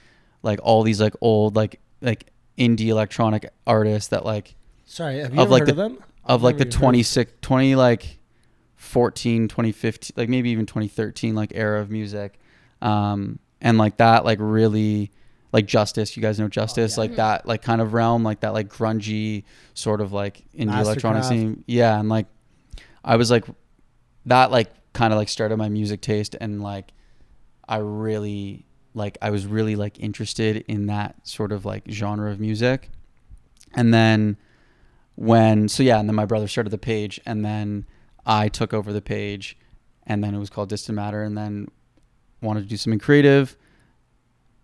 Speaker 3: like all these like old like like indie electronic artists that like
Speaker 1: Sorry, have you
Speaker 3: Of,
Speaker 1: ever
Speaker 3: like,
Speaker 1: heard
Speaker 3: the-
Speaker 1: of them?
Speaker 3: of like the
Speaker 1: Never even heard of
Speaker 3: 26 20 like 14 2015 like maybe even 2013 like era of music um and like that like really like justice you guys know oh, justice
Speaker 1: yeah.
Speaker 3: like that like kind of realm like that like grungy sort of like indie electronic scene. Yeah and like i was like that like kind of like started my music taste and like i really like i was really like interested in that sort of like genre of music. And then when so yeah and then my brother started the page and then i took over the page and then it was called distant matter and then wanted to do something creative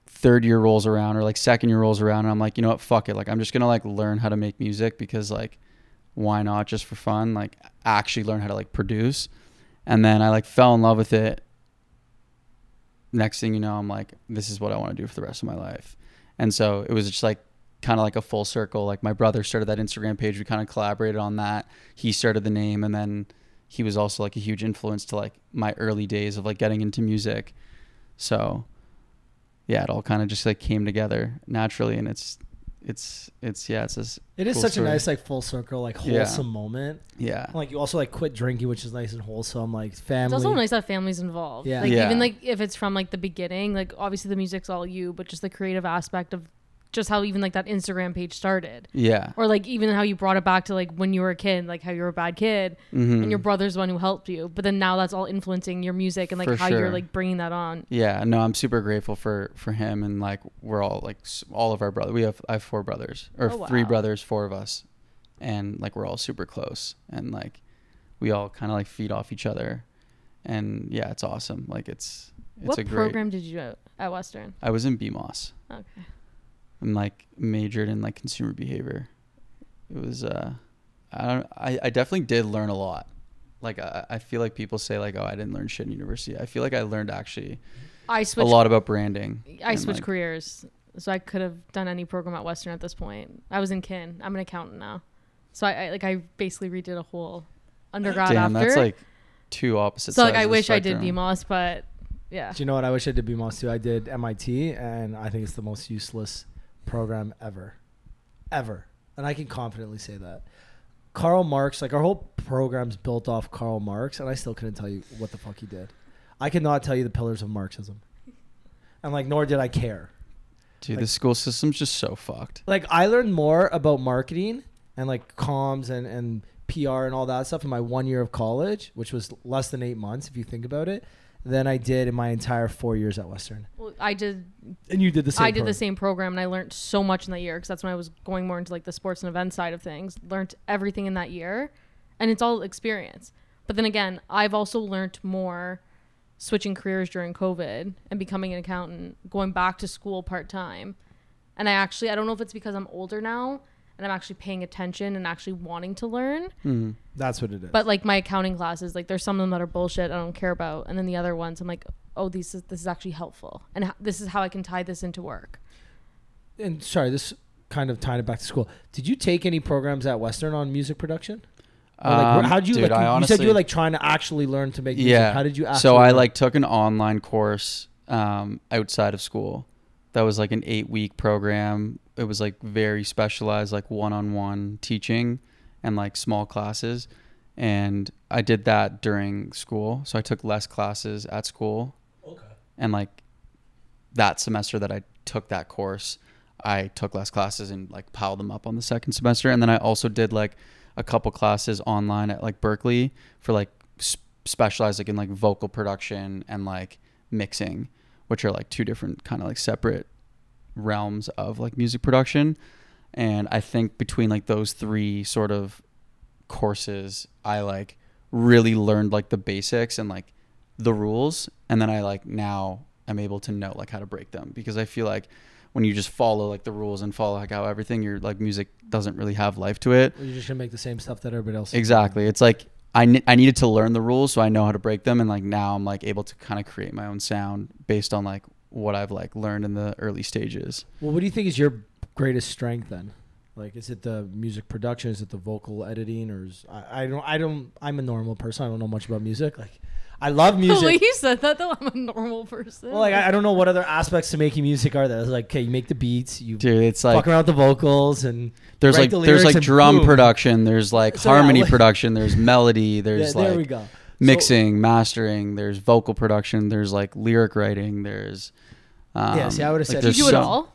Speaker 3: third year rolls around or like second year rolls around and i'm like you know what? Fuck it. Like i'm just gonna like learn how to make music because like why not just for fun? Like actually learn how to like produce. And then i like fell in love with it. Next thing you know i'm like this is what i want to do for the rest of my life. And so it was just like kind of like a full circle. Like my brother started that instagram page. We kind of collaborated on that. He started the name and then he was also like a huge influence to like my early days of like getting into music. So yeah it all kind of just like came together naturally and it's it's it's yeah it's this
Speaker 1: It is
Speaker 3: cool
Speaker 1: such
Speaker 3: story.
Speaker 1: a nice like full circle like
Speaker 3: Yeah.
Speaker 1: wholesome moment.
Speaker 3: yeah
Speaker 1: Like you also like quit drinking, which is nice and wholesome. Like family.
Speaker 2: It's also nice that families involved.
Speaker 1: Yeah.
Speaker 2: Like
Speaker 3: Yeah.
Speaker 2: even like if it's from like the beginning, like obviously the music's all you, but just the creative aspect of just how even like that Instagram page started.
Speaker 3: yeah
Speaker 2: Or like even how you brought it back to like when you were a kid, like how you were a bad kid
Speaker 3: Mhm.
Speaker 2: and your brother's the one who helped you. But then now that's all influencing your music and like
Speaker 3: For
Speaker 2: how
Speaker 3: sure.
Speaker 2: you're like bringing that on.
Speaker 3: Yeah, no, I'm super grateful for for him and like we're all like all of our brothers. We have I have four brothers or
Speaker 2: Oh,
Speaker 3: three
Speaker 2: wow.
Speaker 3: brothers, four of us, and like we're all super close and like we all kind of like feed off each other, and yeah, it's awesome. Like it's it's
Speaker 2: what
Speaker 3: a great.
Speaker 2: program did you do at Western?
Speaker 3: I was in BMOS.
Speaker 2: Okay.
Speaker 3: I'm like majored in like consumer behavior. It was uh, I don't I I definitely did learn a lot. Like I I feel like people say like oh I didn't learn shit in university. I feel like I learned actually
Speaker 2: I
Speaker 3: a
Speaker 2: switched a
Speaker 3: lot about branding.
Speaker 2: I switched
Speaker 3: like,
Speaker 2: careers. So I could have done any program at Western at this point. I was in kin. I'm an accountant now. So I, I like I basically redid a whole undergrad
Speaker 3: Damn,
Speaker 2: after.
Speaker 3: that's like two opposite.
Speaker 2: so like I
Speaker 3: of
Speaker 2: wish I did
Speaker 3: spectrum.
Speaker 2: BMOS, but yeah.
Speaker 1: Do you know what I wish I did BMOS too? I did MIT, and I think it's the most useless program ever, ever, and I can confidently say that. Karl Marx, like our whole program's built off Karl Marx, and I still couldn't tell you what the fuck he did. I could not tell you the pillars of Marxism, and like nor did I care.
Speaker 3: Dude,
Speaker 1: Like-
Speaker 3: the school system's just so fucked.
Speaker 1: Like I learned more about marketing and like comms and and PR and all that stuff in my one year of college, which was less than eight months if you think about it, than I did in my entire four years at Western.
Speaker 2: Well, I did
Speaker 1: And you did the same.
Speaker 2: I did the same program and I learned so much in that year because that's when I was going more into like the sports and events side of things. Learned everything in that year, and it's all experience. But then again, I've also learned more switching careers during COVID and becoming an accountant, going back to school part time. And I actually I don't know if it's because I'm older now and I'm actually paying attention and actually wanting to learn.
Speaker 3: Mhm.
Speaker 1: That's what it is.
Speaker 2: But like my accounting classes, like there's some of them that are bullshit I don't care about, and then the other ones I'm like, oh, these is, this is actually helpful, and h- this is how I can tie this into work.
Speaker 1: and sorry, this kind of tied it back to school. Did you take any programs at Western on music production? Or like,
Speaker 3: Um,
Speaker 1: how did you
Speaker 3: dude,
Speaker 1: like?
Speaker 3: I
Speaker 1: you said you were like trying to actually learn to make music.
Speaker 3: yeah.
Speaker 1: How did you? Actually
Speaker 3: so I
Speaker 1: learn?
Speaker 3: like took an online course um, outside of school. That was like an eight week program. It was like very specialized, like one on one teaching and like small classes. And I did that during school. So I took less classes at school.
Speaker 1: Okay.
Speaker 3: And like that semester that I took that course, I took less classes and like piled them up on the second semester. And then I also did like a couple classes online at like Berkeley for like s- specialized like in like vocal production and like mixing, which are like two different kind of like separate realms of like music production. And I think between like those three sort of courses, I like really learned like the basics and like the rules. And then I like now I'm able to know like how to break them because I feel like when you just follow like the rules and follow like how everything your like music doesn't really have life to it.
Speaker 1: You're just gonna make the same stuff that everybody else. doing.
Speaker 3: Exactly. It's like I, ne- I needed to learn the rules so I know how to break them and like now I'm like able to kind of create my own sound based on like what I've like learned in the early stages.
Speaker 1: Well, what do you think is your greatest strength then? Like, is it the music production? Is it the vocal editing? Or is I, I don't I don't I'm a normal person. I don't know much about music. Like, I love
Speaker 2: The way
Speaker 1: music.
Speaker 2: you said that though, I'm a normal person.
Speaker 1: well, like I, I don't know what other aspects to making music are there. It's like, okay, you make the beats, you
Speaker 3: Dude, it's like
Speaker 1: fuck around with the vocals, and
Speaker 3: there's
Speaker 1: write
Speaker 3: like
Speaker 1: the
Speaker 3: there's
Speaker 1: lyrics
Speaker 3: like
Speaker 1: and
Speaker 3: drum
Speaker 1: boom.
Speaker 3: production, there's like
Speaker 1: So, yeah,
Speaker 3: harmony
Speaker 1: like-
Speaker 3: production, there's melody, there's
Speaker 1: Yeah, there we
Speaker 3: like
Speaker 1: go. So-
Speaker 3: mixing, mastering, there's vocal production, there's like lyric writing, there's um,
Speaker 1: Yeah, see, I would've
Speaker 3: like,
Speaker 1: said-
Speaker 2: you
Speaker 3: there's
Speaker 2: do it
Speaker 3: so-
Speaker 2: all.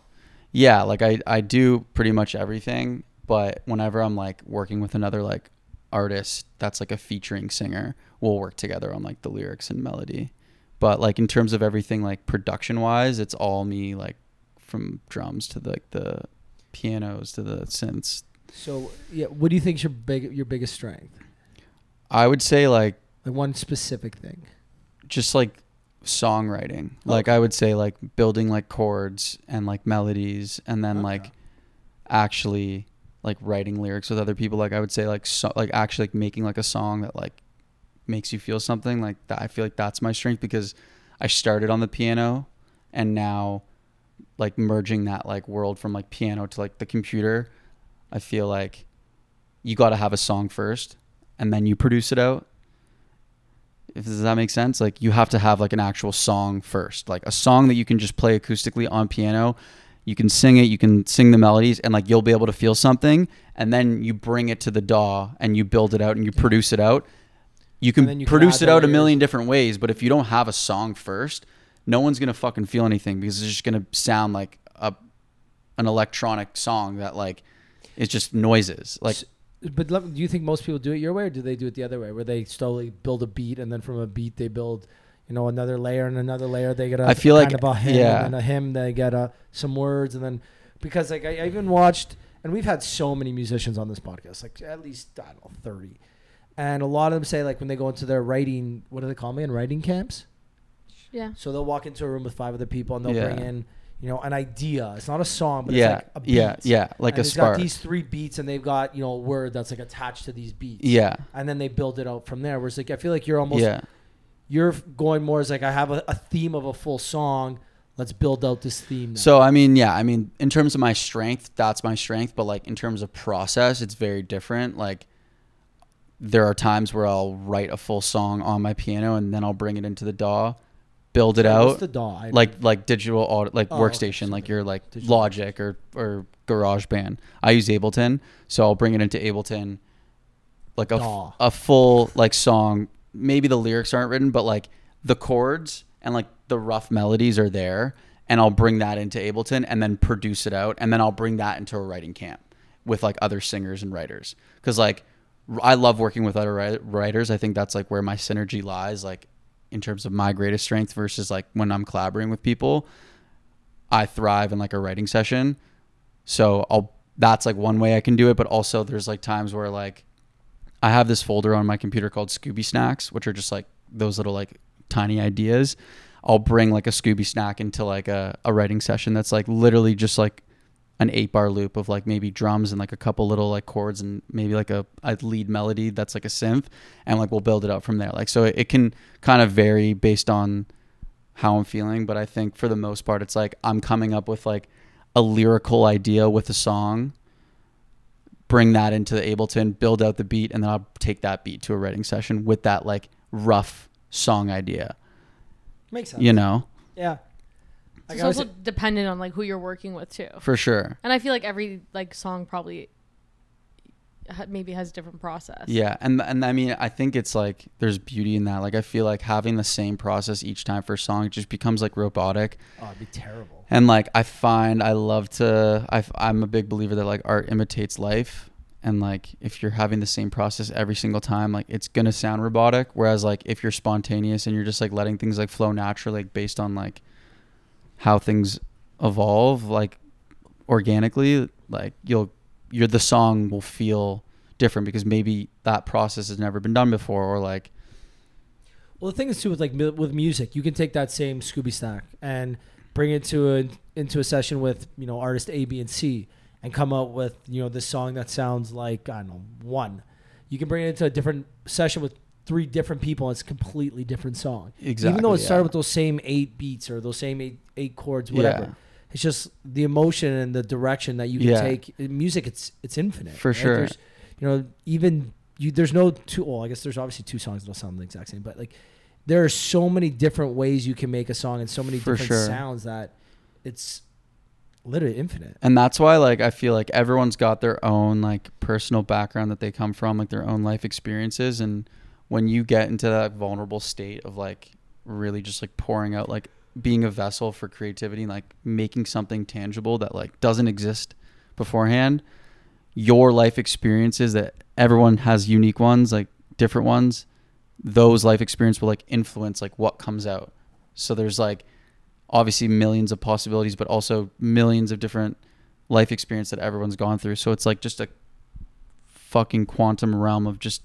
Speaker 3: Yeah, like I I do pretty much everything, but whenever I'm like working with another like artist that's like a featuring singer, we'll work together on like the lyrics and melody. But like in terms of everything like production wise, it's all me like from drums to like the pianos to the synths.
Speaker 1: So yeah, what do you think is your big your biggest strength?
Speaker 3: I would say like
Speaker 1: Like one specific thing.
Speaker 3: just like songwriting. Oh, like I would say like building like chords and like melodies and then
Speaker 1: Okay.
Speaker 3: like actually like writing lyrics with other people. Like I would say like so, like actually like making like a song that like makes you feel something like that. I feel like that's my strength because I started on the piano and now like merging that like world from like piano to like the computer. I feel like you got to have a song first and then you produce it out if does that make sense like you have to have like an actual song first like a song that you can just play acoustically on piano you can sing it you can sing the melodies and like you'll be able to feel something and then you bring it to the daw and you build it out and you produce it out. You can
Speaker 1: you
Speaker 3: produce
Speaker 1: add
Speaker 3: it out a million different ways but if you don't have a song first no one's gonna fucking feel anything because it's just gonna sound like a an electronic song that like it's just noises like
Speaker 1: But do you think most people do it your way, or do they do it the other way, where they slowly build a beat and then from a beat they build, you know, another layer and another layer? They get a
Speaker 3: I feel
Speaker 1: kind
Speaker 3: like-
Speaker 1: of a hymn
Speaker 3: yeah.
Speaker 1: and then a hymn. They get a some words and then because like I, I even watched and we've had so many musicians on this podcast, like at least I don't know thirty, and a lot of them say like when they go into their writing, what do they call me in writing camps?
Speaker 2: Yeah.
Speaker 1: So they'll walk into a room with five other people and they'll
Speaker 3: Yeah.
Speaker 1: bring in, you know, an idea. It's not a song, but
Speaker 3: yeah
Speaker 1: it's like a beat.
Speaker 3: yeah yeah like
Speaker 1: and
Speaker 3: a
Speaker 1: it's
Speaker 3: spark
Speaker 1: got these three beats and they've got you know a word that's like attached to these beats
Speaker 3: yeah
Speaker 1: and then they build it out from there whereas like i feel like you're almost
Speaker 3: yeah
Speaker 1: you're going more as like i have a, a theme of a full song let's build out this theme now.
Speaker 3: So I mean, yeah, I mean, in terms of my strength, that's my strength. But like in terms of process, it's very different. Like there are times where I'll write a full song on my piano and then I'll bring it into the DAW, build it
Speaker 1: What's
Speaker 3: out,
Speaker 1: the DAW? I-
Speaker 3: like like digital audio, like
Speaker 1: Oh, okay,
Speaker 3: workstation, like your like
Speaker 1: digital.
Speaker 3: Logic or or GarageBand. I use Ableton, so I'll bring it into Ableton, like a, f- a full like song. Maybe the lyrics aren't written, but like the chords and like the rough melodies are there, and I'll bring that into Ableton and then produce it out, and then I'll bring that into a writing camp with like other singers and writers, because like I love working with other writers. I think that's like where my synergy lies, like in terms of my greatest strength versus like when I'm collaborating with people. I thrive in like a writing session. So I'll that's like one way I can do it, but also there's like times where like I have this folder on my computer called Scooby Snacks, which are just like those little like tiny ideas. I'll bring like a Scooby snack into like a, a writing session that's like literally just like an eight bar loop of like maybe drums and like a couple little like chords and maybe like a, a lead melody that's like a synth and like we'll build it up from there. Like so it, it can kind of vary based on how I'm feeling, but I think for the most part it's like I'm coming up with like a lyrical idea with a song, bring that into the Ableton, build out the beat, and then I'll take that beat to a writing session with that like rough song idea.
Speaker 1: makes sense
Speaker 3: You know,
Speaker 1: yeah Like,
Speaker 2: it's
Speaker 1: I was-
Speaker 2: also dependent on like who you're working with too.
Speaker 3: for sure.
Speaker 2: And I feel like every like song probably ha- maybe has a different process.
Speaker 3: Yeah, and and I mean, I think it's like there's beauty in that. Like I feel like having the same process each time for a song just becomes like robotic.
Speaker 1: oh it'd be terrible
Speaker 3: And like I find I love to I I'm a big believer that like art imitates life and like if you're having the same process every single time like it's going to sound robotic whereas like if you're spontaneous and you're just like letting things like flow naturally like based on like how things evolve like organically like you'll you're the song will feel different because maybe that process has never been done before or like
Speaker 1: Well, the thing is too with like with music, you can take that same Scooby Snack and bring it to a into a session with you know artist A, B, and C, and come out with you know this song that sounds like I don't know one. You can bring it into a different session with three different people, and it's a completely different song.
Speaker 3: exactly
Speaker 1: Even though it started
Speaker 3: yeah.
Speaker 1: with those same eight beats or those same eight eight chords, whatever.
Speaker 3: Yeah.
Speaker 1: It's just the emotion and the direction that you can
Speaker 3: Yeah.
Speaker 1: take. In music, it's it's infinite.
Speaker 3: For sure.
Speaker 1: There's, you know, even you. There's no two. Well, I guess there's obviously two songs that'll sound the exact same, but like there are so many different ways you can make a song and so many
Speaker 3: For
Speaker 1: different
Speaker 3: sure.
Speaker 1: sounds that it's literally infinite.
Speaker 3: and that's why like i feel like everyone's got their own like personal background that they come from like their own life experiences and when you get into that vulnerable state of like really just like pouring out like being a vessel for creativity and like making something tangible that like doesn't exist beforehand your life experiences that everyone has unique ones like different ones those life experience will like influence like what comes out. So there's like obviously millions of possibilities but also millions of different life experience that everyone's gone through. So it's like just a fucking quantum realm of just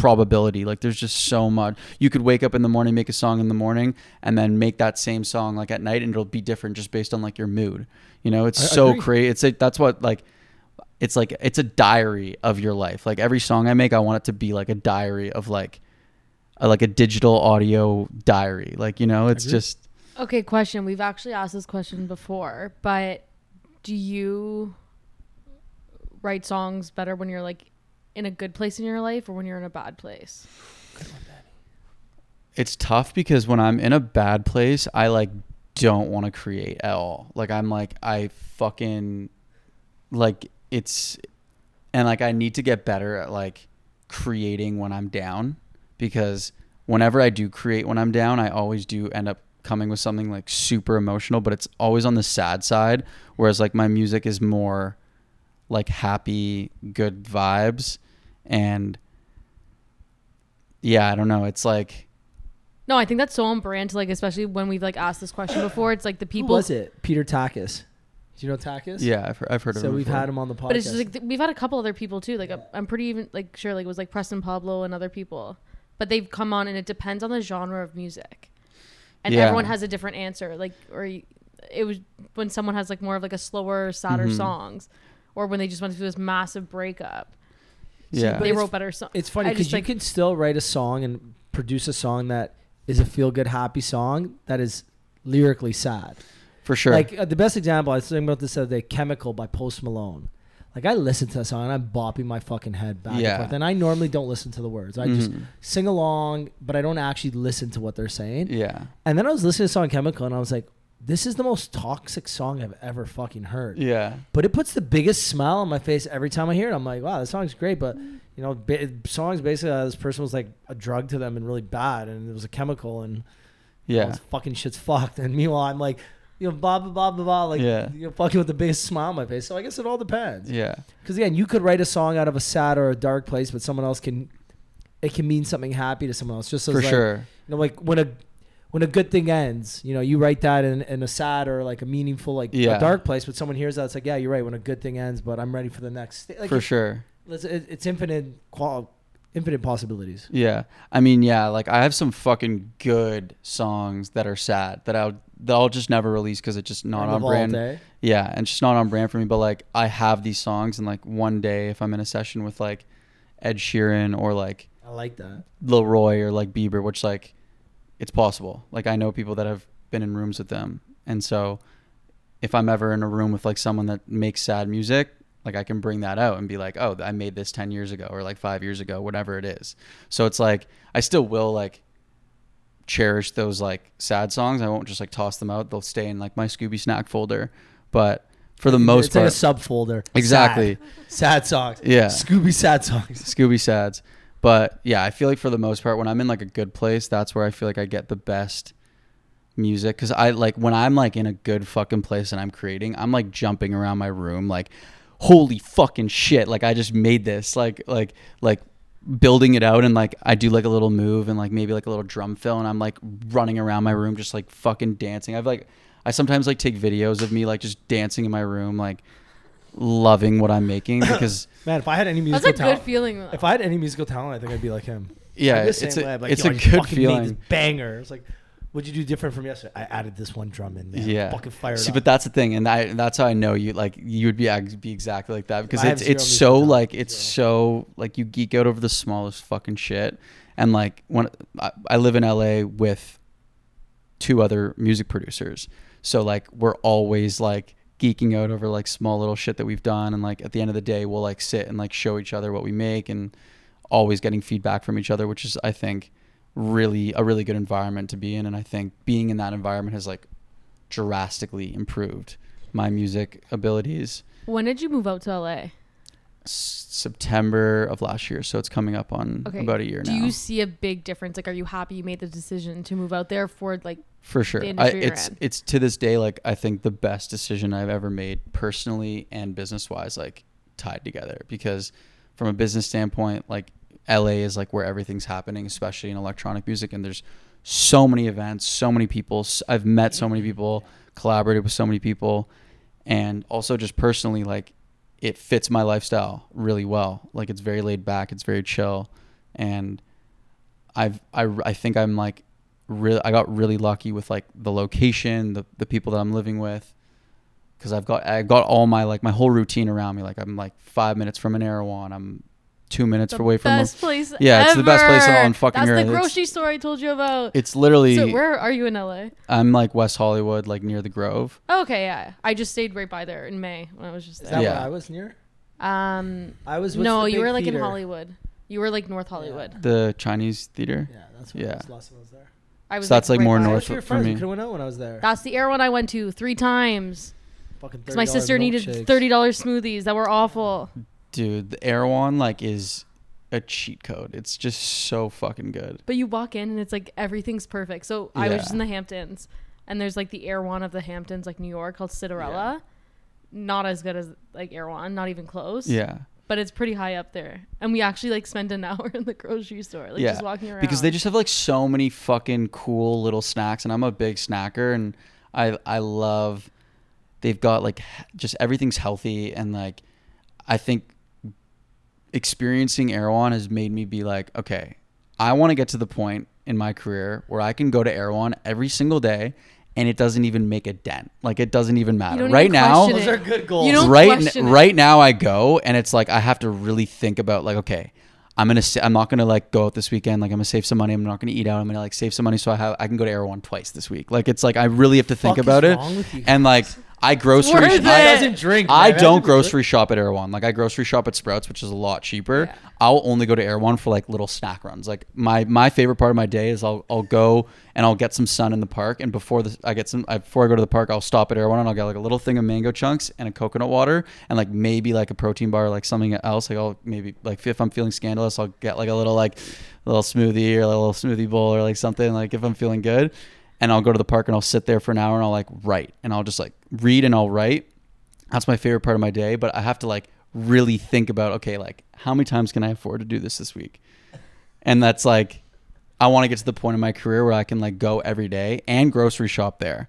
Speaker 3: probability. Like there's just so much. You could wake up in the morning make a song in the morning and then make that same song like at night and it'll be different just based on like your mood. You know it's
Speaker 1: I
Speaker 3: so
Speaker 1: agree.
Speaker 3: crazy it's a, that's what like it's like it's a diary of your life. Like every song i make i want it to be like a diary of like a, like a digital audio diary. Like you know it's just
Speaker 2: Okay, question. We've actually asked this question before, but do you write songs better when you're like in a good place in your life or when you're in a bad place?
Speaker 3: it's tough because when I'm in a bad place, I like don't want to create at all. Like I'm like I fucking like it's and like I need to get better at like creating when I'm down because whenever I do create when I'm down, I always do end up coming with something like super emotional, but it's always on the sad side whereas like my music is more like happy, good vibes and yeah, I don't know. It's like
Speaker 2: No, I think that's so on brand like, especially when we've like asked this question before. It's like the
Speaker 1: Who
Speaker 2: people.
Speaker 1: was it? Peter Takis. Do you know Takis?
Speaker 3: Yeah, I've heard, I've heard of
Speaker 1: So
Speaker 3: him So
Speaker 1: we've
Speaker 3: before.
Speaker 1: had him on the podcast.
Speaker 2: But it's just like th- we've had a couple other people too. Like I'm pretty even like sure like it was like Preston Pablo and other people, but they've come on and it depends on the genre of music, and
Speaker 3: Yeah.
Speaker 2: everyone has a different answer. Like or it was when someone has like more of like a slower, sadder
Speaker 3: Mhm.
Speaker 2: songs, or when they just went through this massive breakup.
Speaker 3: yeah.
Speaker 1: but
Speaker 2: they wrote better songs.
Speaker 1: It's funny because you
Speaker 2: like-
Speaker 1: can still write a song and produce a song that is a feel good, happy song that is lyrically sad.
Speaker 3: for sure.
Speaker 1: Like uh, the best example, I was thinking about this the other day, "Chemical" by Post Malone. Like I listen to that song and I'm bopping my fucking head back
Speaker 3: Yeah.
Speaker 1: and forth, and I normally don't listen to the words. I just
Speaker 3: Mhm.
Speaker 1: sing along, but I don't actually listen to what they're saying.
Speaker 3: yeah.
Speaker 1: And then I was listening to the song "Chemical" and I was like, "This is the most toxic song I've ever fucking heard."
Speaker 3: Yeah.
Speaker 1: But it puts the biggest smile on my face every time I hear it. I'm like, wow, this song's great. But, you know, ba- songs basically, uh, this person was like a drug to them and really bad. And it was a chemical and all
Speaker 3: Yeah.
Speaker 1: this fucking shit's fucked. And meanwhile, I'm like, you know, blah, blah, blah, blah, blah. Like,
Speaker 3: Yeah.
Speaker 1: you're fucking with the biggest smile on my face. So I guess it all depends.
Speaker 3: Yeah.
Speaker 1: Because, again, you could write a song out of a sad or a dark place, but someone else can, it can mean something happy to someone else. Just as
Speaker 3: For
Speaker 1: like,
Speaker 3: sure.
Speaker 1: you know, like when a, when a good thing ends, you know, you write that in, in a sad or like a meaningful, like
Speaker 3: Yeah.
Speaker 1: a dark place, but someone hears that, it's like, yeah, you're right. When a good thing ends, but I'm ready for the next. sta- Like,
Speaker 3: For
Speaker 1: it-
Speaker 3: sure.
Speaker 1: It's, it's infinite, qual- infinite possibilities.
Speaker 3: Yeah. I mean, yeah, like I have some fucking good songs that are sad that I'll that I'll just never release because it's just not on brand. Yeah, and just not on brand for me. But like I have these songs, and like one day if I'm in a session with like Ed Sheeran or like
Speaker 1: I like that.
Speaker 3: Laroi or like Bieber, which like it's possible. Like I know people that have been in rooms with them, and so if I'm ever in a room with like someone that makes sad music, like I can bring that out and be like, oh, I made this ten years ago or like five years ago, whatever it is. So it's like I still will like cherish those like sad songs. I won't just like toss them out. They'll stay in like my Scooby snack folder. But for the most
Speaker 1: it's
Speaker 3: part,
Speaker 1: like a subfolder.
Speaker 3: Exactly.
Speaker 1: Sad, sad songs.
Speaker 3: Yeah.
Speaker 1: Scooby sad songs.
Speaker 3: Scooby Sads. But yeah, I feel like for the most part, when I'm in like a good place, that's where I feel like I get the best music. Cause I like when I'm like in a good fucking place and I'm creating, I'm like jumping around my room, like, holy fucking shit. Like I just made this, like, like, like building it out and like I do like a little move and like maybe like a little drum fill and I'm like running around my room just like fucking dancing. I've like I sometimes like take videos of me like just dancing in my room like loving what I'm making because
Speaker 1: Man, if I had any musical
Speaker 2: That's
Speaker 1: musical
Speaker 2: a good feeling. Though.
Speaker 1: if I had any musical talent, I think I'd be like him.
Speaker 3: yeah,
Speaker 1: I'm the
Speaker 3: it's
Speaker 1: same
Speaker 3: a,
Speaker 1: way. I'm like,
Speaker 3: it's
Speaker 1: "Yo,
Speaker 3: a
Speaker 1: I
Speaker 3: good
Speaker 1: fucking made this
Speaker 3: feeling.
Speaker 1: banger. It's like, what'd you do different from yesterday? I added this one drum in there.
Speaker 3: Yeah.
Speaker 1: Fucking fired
Speaker 3: See,
Speaker 1: up.
Speaker 3: but that's the thing, and I, that's how I know you like you would be ex- be exactly like that because
Speaker 1: I have
Speaker 3: it's
Speaker 1: zero
Speaker 3: it's
Speaker 1: musical
Speaker 3: so
Speaker 1: talent.
Speaker 3: like it's so like you geek out over the smallest fucking shit, and like when I, I live in LA with two other music producers, so like we're always like geeking out over like small little shit that we've done, and like at the end of the day we'll like sit and like show each other what we make, and always getting feedback from each other, which is I think really a really good environment to be in and I think being in that environment has like drastically improved my music abilities.
Speaker 2: When did you move out to LA?
Speaker 3: September of last year, so it's coming up on
Speaker 2: Okay.
Speaker 3: about a year
Speaker 2: Do
Speaker 3: now.
Speaker 2: Do you see a big difference? Like, are you happy you made the decision to move out there for like?
Speaker 3: For sure.
Speaker 2: the
Speaker 3: I, it's
Speaker 2: in.
Speaker 3: it's to this day like I think the best decision I've ever made personally and business wise like tied together because from a business standpoint like LA is like where everything's happening especially in electronic music and there's so many events, so many people. I've met so many people, collaborated with so many people and also just personally like it fits my lifestyle really well. Like it's very laid back, it's very chill and I've I, I think I'm like really I got really lucky with like the location, the the people that I'm living with cuz I've got I got all my like my whole routine around me like I'm like 5 minutes from an Erewhon. I'm 2 minutes
Speaker 2: The
Speaker 3: away from a,
Speaker 2: best place.
Speaker 3: Yeah, it's the best place
Speaker 2: ever.
Speaker 3: on fucking
Speaker 2: That's
Speaker 3: earth.
Speaker 2: the
Speaker 3: It's-
Speaker 2: grocery store I told you about.
Speaker 3: it's literally
Speaker 2: So where are you in LA?
Speaker 3: I'm like West Hollywood like near the Grove.
Speaker 2: Oh, okay, yeah. I just stayed right by there in May when I was just
Speaker 1: Is
Speaker 2: there.
Speaker 1: that
Speaker 3: Yeah.
Speaker 1: what I was near?
Speaker 2: Um,
Speaker 1: I was.
Speaker 2: No,
Speaker 1: the
Speaker 2: you were like in? Hollywood. You were like North Hollywood.
Speaker 3: The Chinese theater.
Speaker 1: Yeah, that's what
Speaker 3: Yeah.
Speaker 1: I was last time I was there.
Speaker 2: I was.
Speaker 3: So that's, like,
Speaker 2: right
Speaker 3: more
Speaker 2: by
Speaker 3: north for
Speaker 1: friends?
Speaker 3: me.
Speaker 1: We could have went out when I was there.
Speaker 2: That's the Erewhon I went to three times
Speaker 1: Fucking
Speaker 2: because my sister needed
Speaker 1: milkshakes.
Speaker 2: thirty dollars smoothies that were awful.
Speaker 3: Dude, the Erewhon like is a cheat code. It's just so fucking good.
Speaker 2: But you walk in and it's like everything's perfect. So I was just in the Hamptons, and there's like the One of the Hamptons, like New York, called Citarella. Not as good as like One, not even close.
Speaker 3: Yeah.
Speaker 2: But it's pretty high up there. And we actually like spent an hour in the grocery store, like
Speaker 3: yeah.
Speaker 2: just walking around.
Speaker 3: Because they just have like so many fucking cool little snacks and I'm a big snacker and I I love they've got like just everything's healthy and like I think experiencing Erewhon has made me be like, okay, I want to get to the point in my career where I can go to Erewhon every single day and it doesn't even make a dent. Like it doesn't even matter.
Speaker 2: don't
Speaker 3: Right
Speaker 2: even
Speaker 3: now,
Speaker 2: question
Speaker 1: Those are good goals.
Speaker 2: You don't
Speaker 3: right n-
Speaker 2: it.
Speaker 3: right now I go and it's like I have to really think about like okay I'm gonna sa- I'm not gonna like go out this weekend like I'm gonna save some money I'm not gonna eat out I'm gonna like save some money so I have I can go to Erewhon twice this week like it's like I really have to think about it
Speaker 1: wrong with you
Speaker 3: and like I grocery
Speaker 2: worth
Speaker 3: sh-
Speaker 2: it.
Speaker 3: I,
Speaker 1: doesn't drink.
Speaker 3: I
Speaker 1: man.
Speaker 3: don't grocery shop at Erewhon like I grocery shop at Sprouts which is a lot cheaper
Speaker 2: Yeah.
Speaker 3: I'll only go to Erewhon for like little snack runs like my my favorite part of my day is I'll I'll go and I'll get some sun in the park and before the I get some I, before I go to the park I'll stop at Erewhon and I'll get like a little thing of mango chunks and a coconut water and like maybe like a protein bar or like something else like I'll maybe like if I'm feeling scandalous I'll get like a little like a little smoothie or a little smoothie bowl or like something like if I'm feeling good and I'll go to the park and I'll sit there for an hour and I'll like write. And I'll just like read and I'll write. That's my favorite part of my day but i have to like really think about okay like how many times can i afford to do this this week? And that's like i want to get to the point in my career where i can like go every day and grocery shop there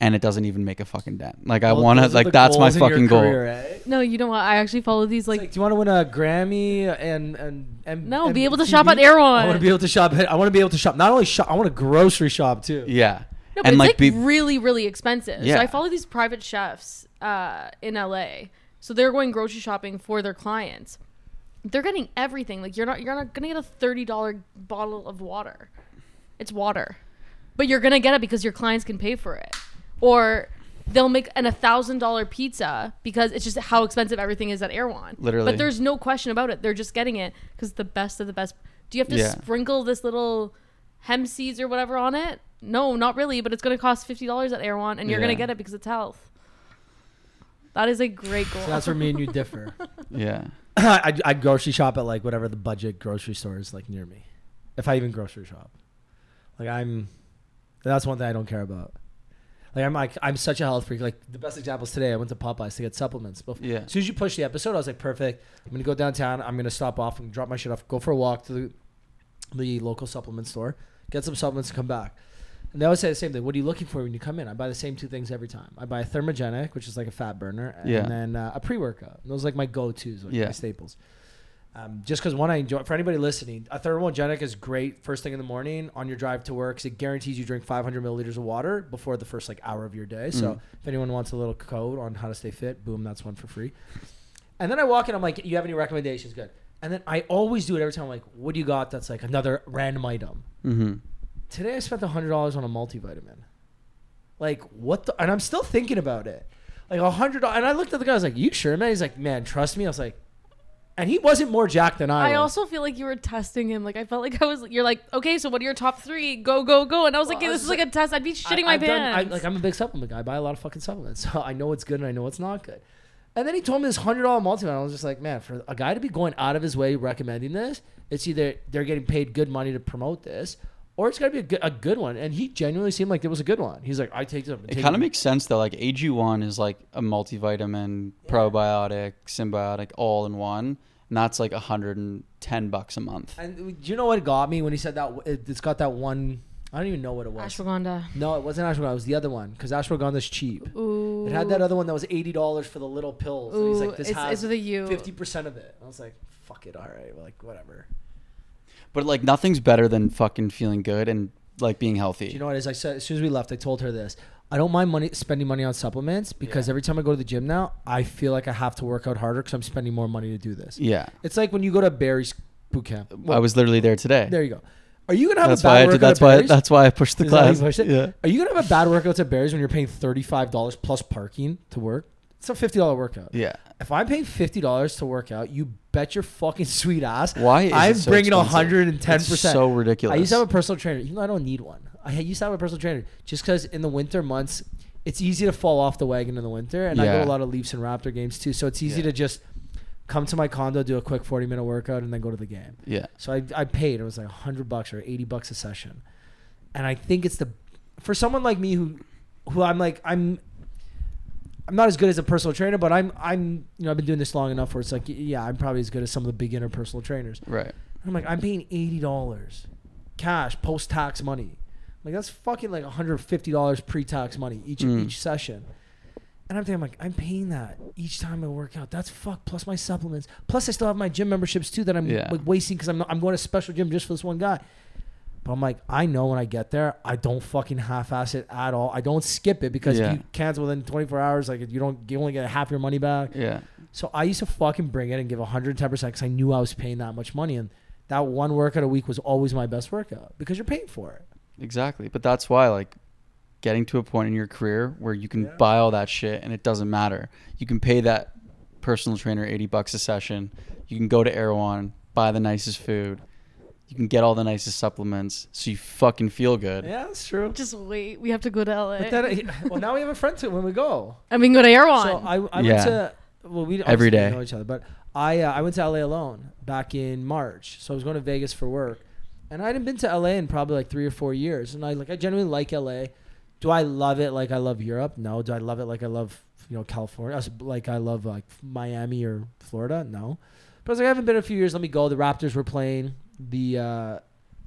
Speaker 3: and it doesn't even make a fucking dent like i
Speaker 1: Well,
Speaker 3: want to
Speaker 1: those are
Speaker 3: like
Speaker 1: the
Speaker 3: that's my
Speaker 1: goals in your
Speaker 3: fucking goal
Speaker 1: career, eh?
Speaker 2: No, you know what? I actually follow these
Speaker 1: It's
Speaker 2: like,
Speaker 1: like, do you want to win a Grammy and and, and
Speaker 2: No, be able to
Speaker 1: TV?
Speaker 2: shop at Erewhon.
Speaker 1: I want to be able to shop. I want to be able to shop. Not only shop. I want to grocery shop too.
Speaker 3: yeah
Speaker 2: No, but
Speaker 3: and
Speaker 2: it's
Speaker 3: like,
Speaker 2: like,
Speaker 3: be
Speaker 2: really, really expensive.
Speaker 3: Yeah.
Speaker 2: So I follow these private chefs uh, in LA. So they're going grocery shopping for their clients. They're getting everything. Like you're not you're not gonna get a thirty dollar bottle of water. It's water, but you're gonna get it because your clients can pay for it, or they'll make an a thousand dollar pizza because it's just how expensive everything is at Erewhon.
Speaker 3: Literally.
Speaker 2: but there's no question about it. They're just getting it because the best of the best. Do you have to
Speaker 3: Yeah.
Speaker 2: sprinkle this little hemp seeds or whatever on it? No, not really, but it's going to cost fifty dollars at Erewhon, and you're going to get it because it's health. That is a great goal.
Speaker 1: So that's where me and you differ.
Speaker 3: yeah
Speaker 1: I I grocery shop at like whatever the budget grocery store is like near me, if I even grocery shop. Like I'm, that's one thing I don't care about. Like I'm like I'm such a health freak. Like the best example is today. I went to Popeyes to get supplements. Bef-
Speaker 3: Yeah.
Speaker 1: As soon as you push the episode, I was like, perfect. I'm gonna go downtown. I'm gonna stop off and drop my shit off. Go for a walk to the, the local supplement store, get some supplements, and come back. And they always say the same thing. What are you looking for when you come in? I buy the same two things every time. I buy a thermogenic, which is like a fat burner, and
Speaker 3: Yeah.
Speaker 1: then uh, a pre workout. Those are like my go tos, like
Speaker 3: Yeah.
Speaker 1: my staples. Um, just because one I enjoy. For anybody listening, a thermogenic is great first thing in the morning on your drive to work. 'cause it guarantees you drink 500 milliliters of water before the first like hour of your day. So
Speaker 3: Mm.
Speaker 1: if anyone wants a little code on how to stay fit, boom, that's one for free. And then I walk in, I'm like, you have any recommendations? Good. And then I always do it every time. I'm like, what do you got? That's like another random item.
Speaker 3: mm-hmm
Speaker 1: Today I spent hundred dollars on a multivitamin. Like what? the And I'm still thinking about it. Like a hundred. And I looked at the guy. I was like, "You sure, man?" He's like, "Man, trust me." I was like, and he wasn't more jacked than I,
Speaker 2: I
Speaker 1: was.
Speaker 2: also feel like you were testing him. Like I felt like I was. You're like, okay, so what are your top three? Go, go, go. And I was like,
Speaker 1: Well,
Speaker 2: yeah,
Speaker 1: I
Speaker 2: this is like a test. I'd be
Speaker 1: I-
Speaker 2: shitting my
Speaker 1: I've done- I,
Speaker 2: pants.
Speaker 1: like I'm a big supplement guy. I buy a lot of fucking supplements, so I know what's good and I know what's not good. And then he told me this hundred dollar multivitamin. I was just like, man, for a guy to be going out of his way recommending this, it's either they're getting paid good money to promote this, or it's got to be a good, a good one. And he genuinely seemed like it was a good one. He's like, I take them.
Speaker 3: It kind of makes sense though. Like AG1 is like a multivitamin, probiotic, symbiotic, all in one, and that's like 110 bucks a month.
Speaker 1: And do you know what got me when he said that? It- It's got that one. I don't even know what it was.
Speaker 2: Ashwagandha.
Speaker 1: No, it wasn't ashwagandha. It was the other one because ashwagandha's cheap.
Speaker 2: Ooh.
Speaker 1: It had that other one that was eighty dollars for the little pills. and he's
Speaker 2: Ooh,
Speaker 1: like, this
Speaker 2: it's,
Speaker 1: has
Speaker 2: it's with a U.
Speaker 1: fifty percent of it. I was like, fuck it, all right, like whatever.
Speaker 3: But like nothing's better than fucking feeling good and like being healthy.
Speaker 1: Do you know what it is? I said as soon as we left, I told her this. I don't mind money spending money on supplements because
Speaker 3: Yeah.
Speaker 1: every time I go to the gym now, I feel like I have to work out harder because I'm spending more money to do this.
Speaker 3: yeah.
Speaker 1: It's like when you go to Barry's boot camp.
Speaker 3: I was literally there today.
Speaker 1: there. You go. Are you gonna have
Speaker 3: that's
Speaker 1: a bad
Speaker 3: why I
Speaker 1: workout
Speaker 3: did, that's
Speaker 1: at
Speaker 3: why
Speaker 1: Barry's?
Speaker 3: that's why I pushed the
Speaker 1: Is that how you
Speaker 3: class.
Speaker 1: pushed it?
Speaker 3: Yeah.
Speaker 1: Are you gonna have a bad workout at Barry's when you're paying thirty five dollars plus parking to work? It's a fifty dollar workout.
Speaker 3: Yeah.
Speaker 1: If I'm paying fifty dollars to work out, you bet your fucking sweet ass.
Speaker 3: Why is
Speaker 1: I'm
Speaker 3: it so
Speaker 1: bringing
Speaker 3: expensive?
Speaker 1: hundred and ten
Speaker 3: It's
Speaker 1: percent.
Speaker 3: so ridiculous.
Speaker 1: I used to have a personal trainer, even though I don't need one. I used to have a personal trainer just because in the winter months, it's easy to fall off the wagon in the winter, and I go
Speaker 3: Yeah.
Speaker 1: a lot of Leafs and Raptor games too. So it's easy
Speaker 3: Yeah.
Speaker 1: to just come to my condo, do a quick forty minute workout, and then go to the game.
Speaker 3: yeah.
Speaker 1: So I, I paid. It was like hundred bucks or eighty bucks a session, and I think it's the for someone like me who who I'm like I'm I'm not as good as a personal trainer, but I'm I'm you know I've been doing this long enough where it's like yeah I'm probably as good as some of the beginner personal trainers.
Speaker 3: Right.
Speaker 1: I'm like I'm paying eighty dollars cash post tax money, like that's fucking like hundred fifty dollars pre tax money each
Speaker 3: Mm.
Speaker 1: each session. And I'm thinking, like, I'm paying that each time I work out. That's fuck plus my supplements. Plus, I still have my gym memberships too that I'm
Speaker 3: Yeah.
Speaker 1: like wasting because I'm not, I'm going to special gym just for this one guy. But I'm like, I know when I get there, I don't fucking half-ass it at all. I don't skip it because
Speaker 3: Yeah.
Speaker 1: you cancel within 24 hours, like you don't, you only get half your money back.
Speaker 3: Yeah.
Speaker 1: So I used to fucking bring it and give 110 percent because I knew I was paying that much money, and that one workout a week was always my best workout because you're paying for it.
Speaker 3: Exactly. But that's why like getting to a point in your career where you can
Speaker 1: Yeah.
Speaker 3: buy all that shit and it doesn't matter. You can pay that personal trainer 80 bucks a session. You can go to Erewhon, buy the nicest food. You can get all the nicest supplements so you fucking feel good.
Speaker 1: Yeah, that's true.
Speaker 2: Just wait. We have to go to LA.
Speaker 1: But then, well, now we have a friend to when we go.
Speaker 2: and we can go to Erewhon.
Speaker 1: So I, I
Speaker 3: Yeah.
Speaker 1: went to well we
Speaker 3: Every
Speaker 1: obviously
Speaker 3: day.
Speaker 1: know each other, but I uh, I went to LA alone back in March. So I was going to Vegas for work, and I hadn't been to LA in probably like three or four years. And I like I genuinely like LA. Do I love it like I love Europe? No. Do I love it like I love you know California? Like I love like Miami or Florida? No. But I was like I haven't been in a few years. Let me go. The Raptors were playing the uh,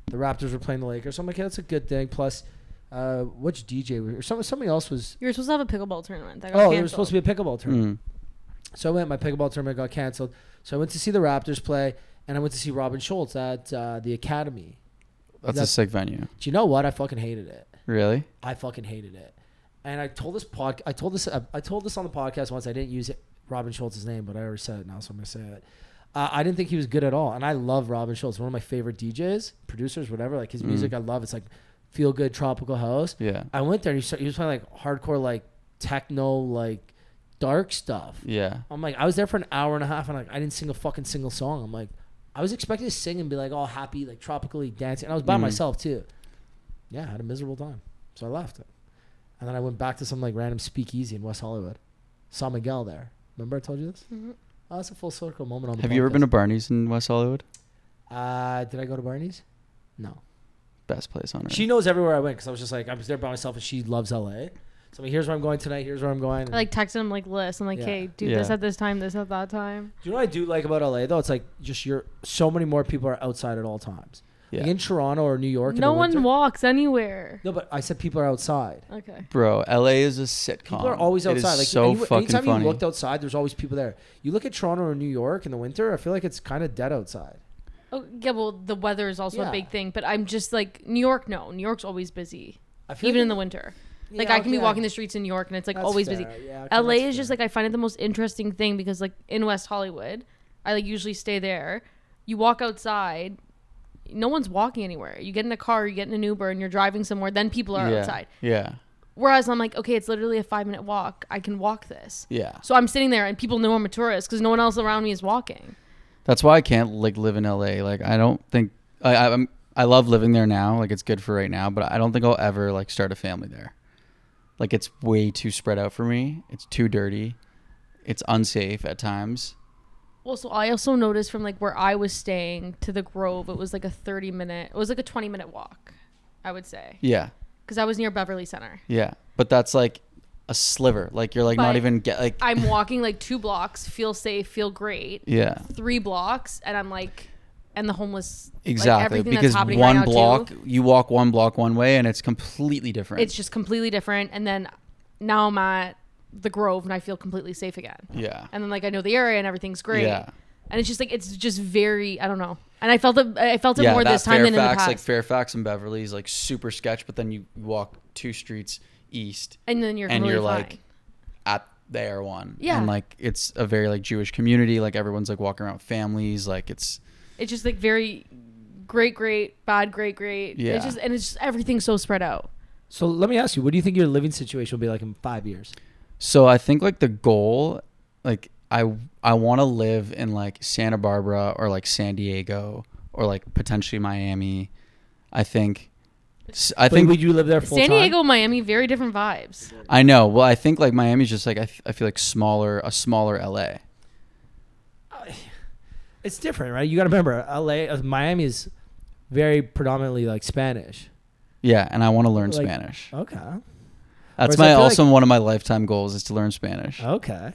Speaker 1: the Raptors were playing the Lakers. So I'm like, yeah, that's a good thing. Plus. Uh, which DJ were- or some, somebody else was
Speaker 2: you were supposed to have a pickleball tournament. That got
Speaker 1: Oh, there was supposed to be a pickleball tournament.
Speaker 3: Mm.
Speaker 1: So I went. My pickleball tournament got canceled. So I went to see the Raptors play, and I went to see Robin Schulz at uh, the Academy.
Speaker 3: That's
Speaker 1: That-
Speaker 3: a sick venue.
Speaker 1: Do you know what? I fucking hated it.
Speaker 3: Really?
Speaker 1: I fucking hated it. And I told this pod. I told this. uh, I told this on the podcast once. I didn't use it, Robin Schulz's name, but I already said it now, so I'm gonna say it. Uh, I didn't think he was good at all, and I love Robin Schulz. One of my favorite DJs, producers, whatever. Like his
Speaker 3: Mm.
Speaker 1: music, I love. It's like feel good tropical house.
Speaker 3: Yeah.
Speaker 1: I went there. And he, started, he was playing like hardcore, like techno, like dark stuff.
Speaker 3: Yeah.
Speaker 1: I'm like, I was there for an hour and a half, and like, I didn't sing a fucking single song. I'm like, I was expecting to sing and be like all happy, like tropically dancing. And I was by
Speaker 3: Mhm.
Speaker 1: myself too. Yeah, I had a miserable time, so I left. And then I went back to some like random speakeasy in West Hollywood. Saw Miguel there. Remember I told you this?
Speaker 2: Mhm.
Speaker 1: Oh, that's a full circle moment on the
Speaker 3: Have you ever been to Barney's in West Hollywood?
Speaker 1: Uh, did I go to Barney's? No.
Speaker 3: Best place on earth.
Speaker 1: She knows everywhere I went because I was just like I was there by myself, and she loves LA. So I'm like, here's where I'm going tonight. Here's where I'm going.
Speaker 2: I like texted him like list. I'm like,
Speaker 1: Yeah.
Speaker 2: hey, do this
Speaker 3: Yeah.
Speaker 2: at this time, this at that time.
Speaker 1: Do you know what I do like about LA though? It's like just you're so many more people are outside at all times.
Speaker 3: yeah.
Speaker 1: Like in Toronto or New York. in
Speaker 2: No
Speaker 1: the
Speaker 2: one
Speaker 1: winter-
Speaker 2: walks anywhere.
Speaker 1: No, but I said people are outside.
Speaker 2: Okay.
Speaker 3: Bro, LA is a sitcom.
Speaker 1: People are always
Speaker 3: It
Speaker 1: outside.
Speaker 3: is
Speaker 1: like
Speaker 3: so
Speaker 1: any-
Speaker 3: fucking
Speaker 1: anytime
Speaker 3: funny.
Speaker 1: you looked outside, there's always people there. You look at Toronto or New York in the winter, I feel like it's kind of dead outside.
Speaker 2: Oh yeah, well the weather is also
Speaker 1: Yeah.
Speaker 2: a big thing, but I'm just like New York. No, New York's always busy,
Speaker 1: I feel
Speaker 2: even
Speaker 1: like
Speaker 2: in the winter. Like
Speaker 1: Yeah,
Speaker 2: I can be walking the streets in New York and it's like
Speaker 1: that's
Speaker 2: always
Speaker 1: fair.
Speaker 2: busy.
Speaker 1: Yeah, okay,
Speaker 2: LA
Speaker 1: that's
Speaker 2: is just like I find it the most interesting thing because like in West Hollywood, I like usually stay there. You walk outside, no one's walking anywhere. You get in a car, you get in an Uber, and you're driving somewhere. Then people are
Speaker 3: yeah.
Speaker 2: outside.
Speaker 3: Yeah.
Speaker 2: Whereas I'm like, okay, it's literally a five minute walk. I can walk this.
Speaker 3: Yeah.
Speaker 2: So I'm sitting there and people know I'm a tourist because no one else around me is walking.
Speaker 3: That's why I can't like live in LA. Like I don't think I I'm I love living there now. Like it's good for right now, but I don't think I'll ever like start a family there. Like it's way too spread out for me. It's too dirty. It's unsafe at times.
Speaker 2: Well, so I also noticed from like where I was staying to the Grove, it was like a 30 minute, it was like a 20 minute walk, I would say.
Speaker 3: Yeah.
Speaker 2: Because I was near Beverly Center.
Speaker 3: Yeah. But that's like a sliver. Like you're like not even get like
Speaker 2: I'm walking like two blocks, feel safe, feel great.
Speaker 3: Yeah.
Speaker 2: Three blocks, and I'm like, and the homeless.
Speaker 3: Exactly.
Speaker 2: that's
Speaker 3: because one
Speaker 2: right
Speaker 3: block
Speaker 2: too,
Speaker 3: you walk one block one way and it's completely different.
Speaker 2: it's just completely different. And then now I'm at the Grove, and I feel completely safe again.
Speaker 3: yeah.
Speaker 2: And then like I know the area, and everything's great.
Speaker 3: Yeah.
Speaker 2: And it's just like it's just very I don't know. And I felt it. I felt it
Speaker 3: yeah,
Speaker 2: more this time than in the
Speaker 3: Fairfax,
Speaker 2: past.
Speaker 3: like Fairfax and Beverly is like super sketch, but then you walk two streets east
Speaker 2: and then you're
Speaker 3: and you're like at the Erewhon.
Speaker 2: Yeah.
Speaker 3: And like it's a very like Jewish community. Like everyone's like walking around with families. Like it's
Speaker 2: it's just like very great, great, bad, great, great.
Speaker 3: Yeah.
Speaker 2: It's just and it's just everything's so spread out.
Speaker 1: So let me ask you, what do you think your living situation will be like in five years?
Speaker 3: so I think like the goal, like I I want to live in like Santa Barbara or like San Diego or like potentially Miami. I think. I
Speaker 1: But
Speaker 3: think
Speaker 1: would you live there full
Speaker 2: San
Speaker 1: time?
Speaker 2: Diego, Miami, very different vibes.
Speaker 3: I know. Well, I think like Miami's just like I I feel like smaller, a smaller LA.
Speaker 1: It's different, right? You got to remember, LA, uh, Miami is very predominantly like Spanish.
Speaker 3: Yeah, and I want to learn
Speaker 1: Like-
Speaker 3: Spanish.
Speaker 1: Okay.
Speaker 3: That's
Speaker 1: Whereas I
Speaker 3: my
Speaker 1: feel
Speaker 3: also
Speaker 1: like-
Speaker 3: one of my lifetime goals is to learn Spanish.
Speaker 1: Okay.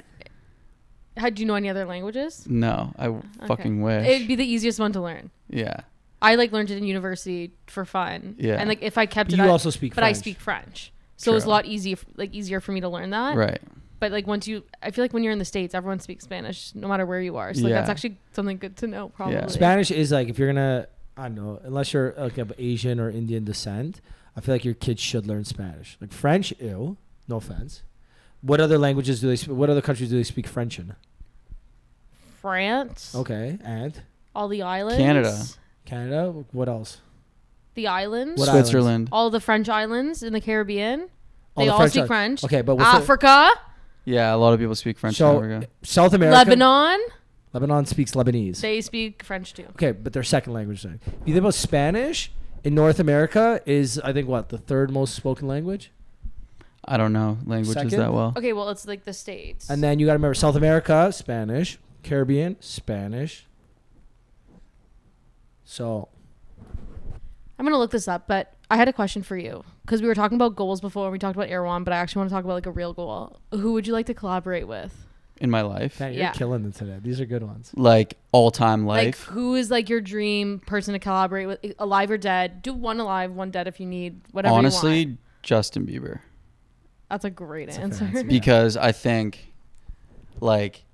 Speaker 2: How do you know any other languages?
Speaker 3: No, I w-
Speaker 2: Okay.
Speaker 3: fucking wish.
Speaker 2: It'd be the easiest one to learn.
Speaker 3: yeah,
Speaker 2: I like learned it in university for fun.
Speaker 3: Yeah.
Speaker 2: And like if I kept
Speaker 1: But
Speaker 2: it,
Speaker 1: you
Speaker 2: I-
Speaker 1: also speak French
Speaker 2: but I
Speaker 1: French.
Speaker 2: speak French, so it was a
Speaker 3: True.
Speaker 2: lot easier, like easier for me to learn that.
Speaker 3: right.
Speaker 2: But like once you, I feel like when you're in the states, everyone speaks Spanish, no matter where you are. So like, that's actually something good to know. Probably.
Speaker 1: Spanish is like if you're gonna, I don't know, unless you're like of Asian or Indian descent, I feel like your kids should learn Spanish. Like French, ew, no offense. What other languages do they? Sp- what other countries do they speak French in?
Speaker 2: France.
Speaker 1: Okay, and
Speaker 2: All the islands.
Speaker 3: Canada.
Speaker 1: Canada. What else?
Speaker 2: The islands.
Speaker 1: What islands?
Speaker 3: Switzerland.
Speaker 2: all the French islands in the Caribbean.
Speaker 1: All
Speaker 2: They
Speaker 1: the
Speaker 2: all
Speaker 1: French
Speaker 2: speak
Speaker 1: isl-
Speaker 2: French.
Speaker 1: Okay, but what's the-
Speaker 2: Africa,
Speaker 3: Yeah, a lot of people speak French
Speaker 1: So-
Speaker 3: in Africa.
Speaker 1: South America.
Speaker 2: Lebanon,
Speaker 1: Lebanon speaks Lebanese.
Speaker 2: they speak French too.
Speaker 1: Okay, but their second language. Then. If you think about Spanish in North America, is I think what the third most spoken language,
Speaker 3: I don't know languages
Speaker 1: Second?
Speaker 3: that well.
Speaker 2: Okay, well it's like the states.
Speaker 1: and then you got to remember South America, Spanish, Caribbean, Spanish. So
Speaker 2: I'm gonna look this up, but I had a question for you because we were talking about goals before. and We talked about Erewhon, but I actually want to talk about like a real goal. Who would you like to collaborate with?
Speaker 3: In my life,
Speaker 1: man, you're
Speaker 2: Yeah.
Speaker 1: killing them today. These are good ones.
Speaker 3: like all time
Speaker 2: Like,
Speaker 3: life.
Speaker 2: who is like your dream person to collaborate with, alive or dead? Do one alive, one dead if you need. Whatever. you want.
Speaker 3: Honestly, Justin Bieber.
Speaker 2: that's a great
Speaker 1: That's a
Speaker 2: answer.
Speaker 1: fair answer. Yeah.
Speaker 3: because I think like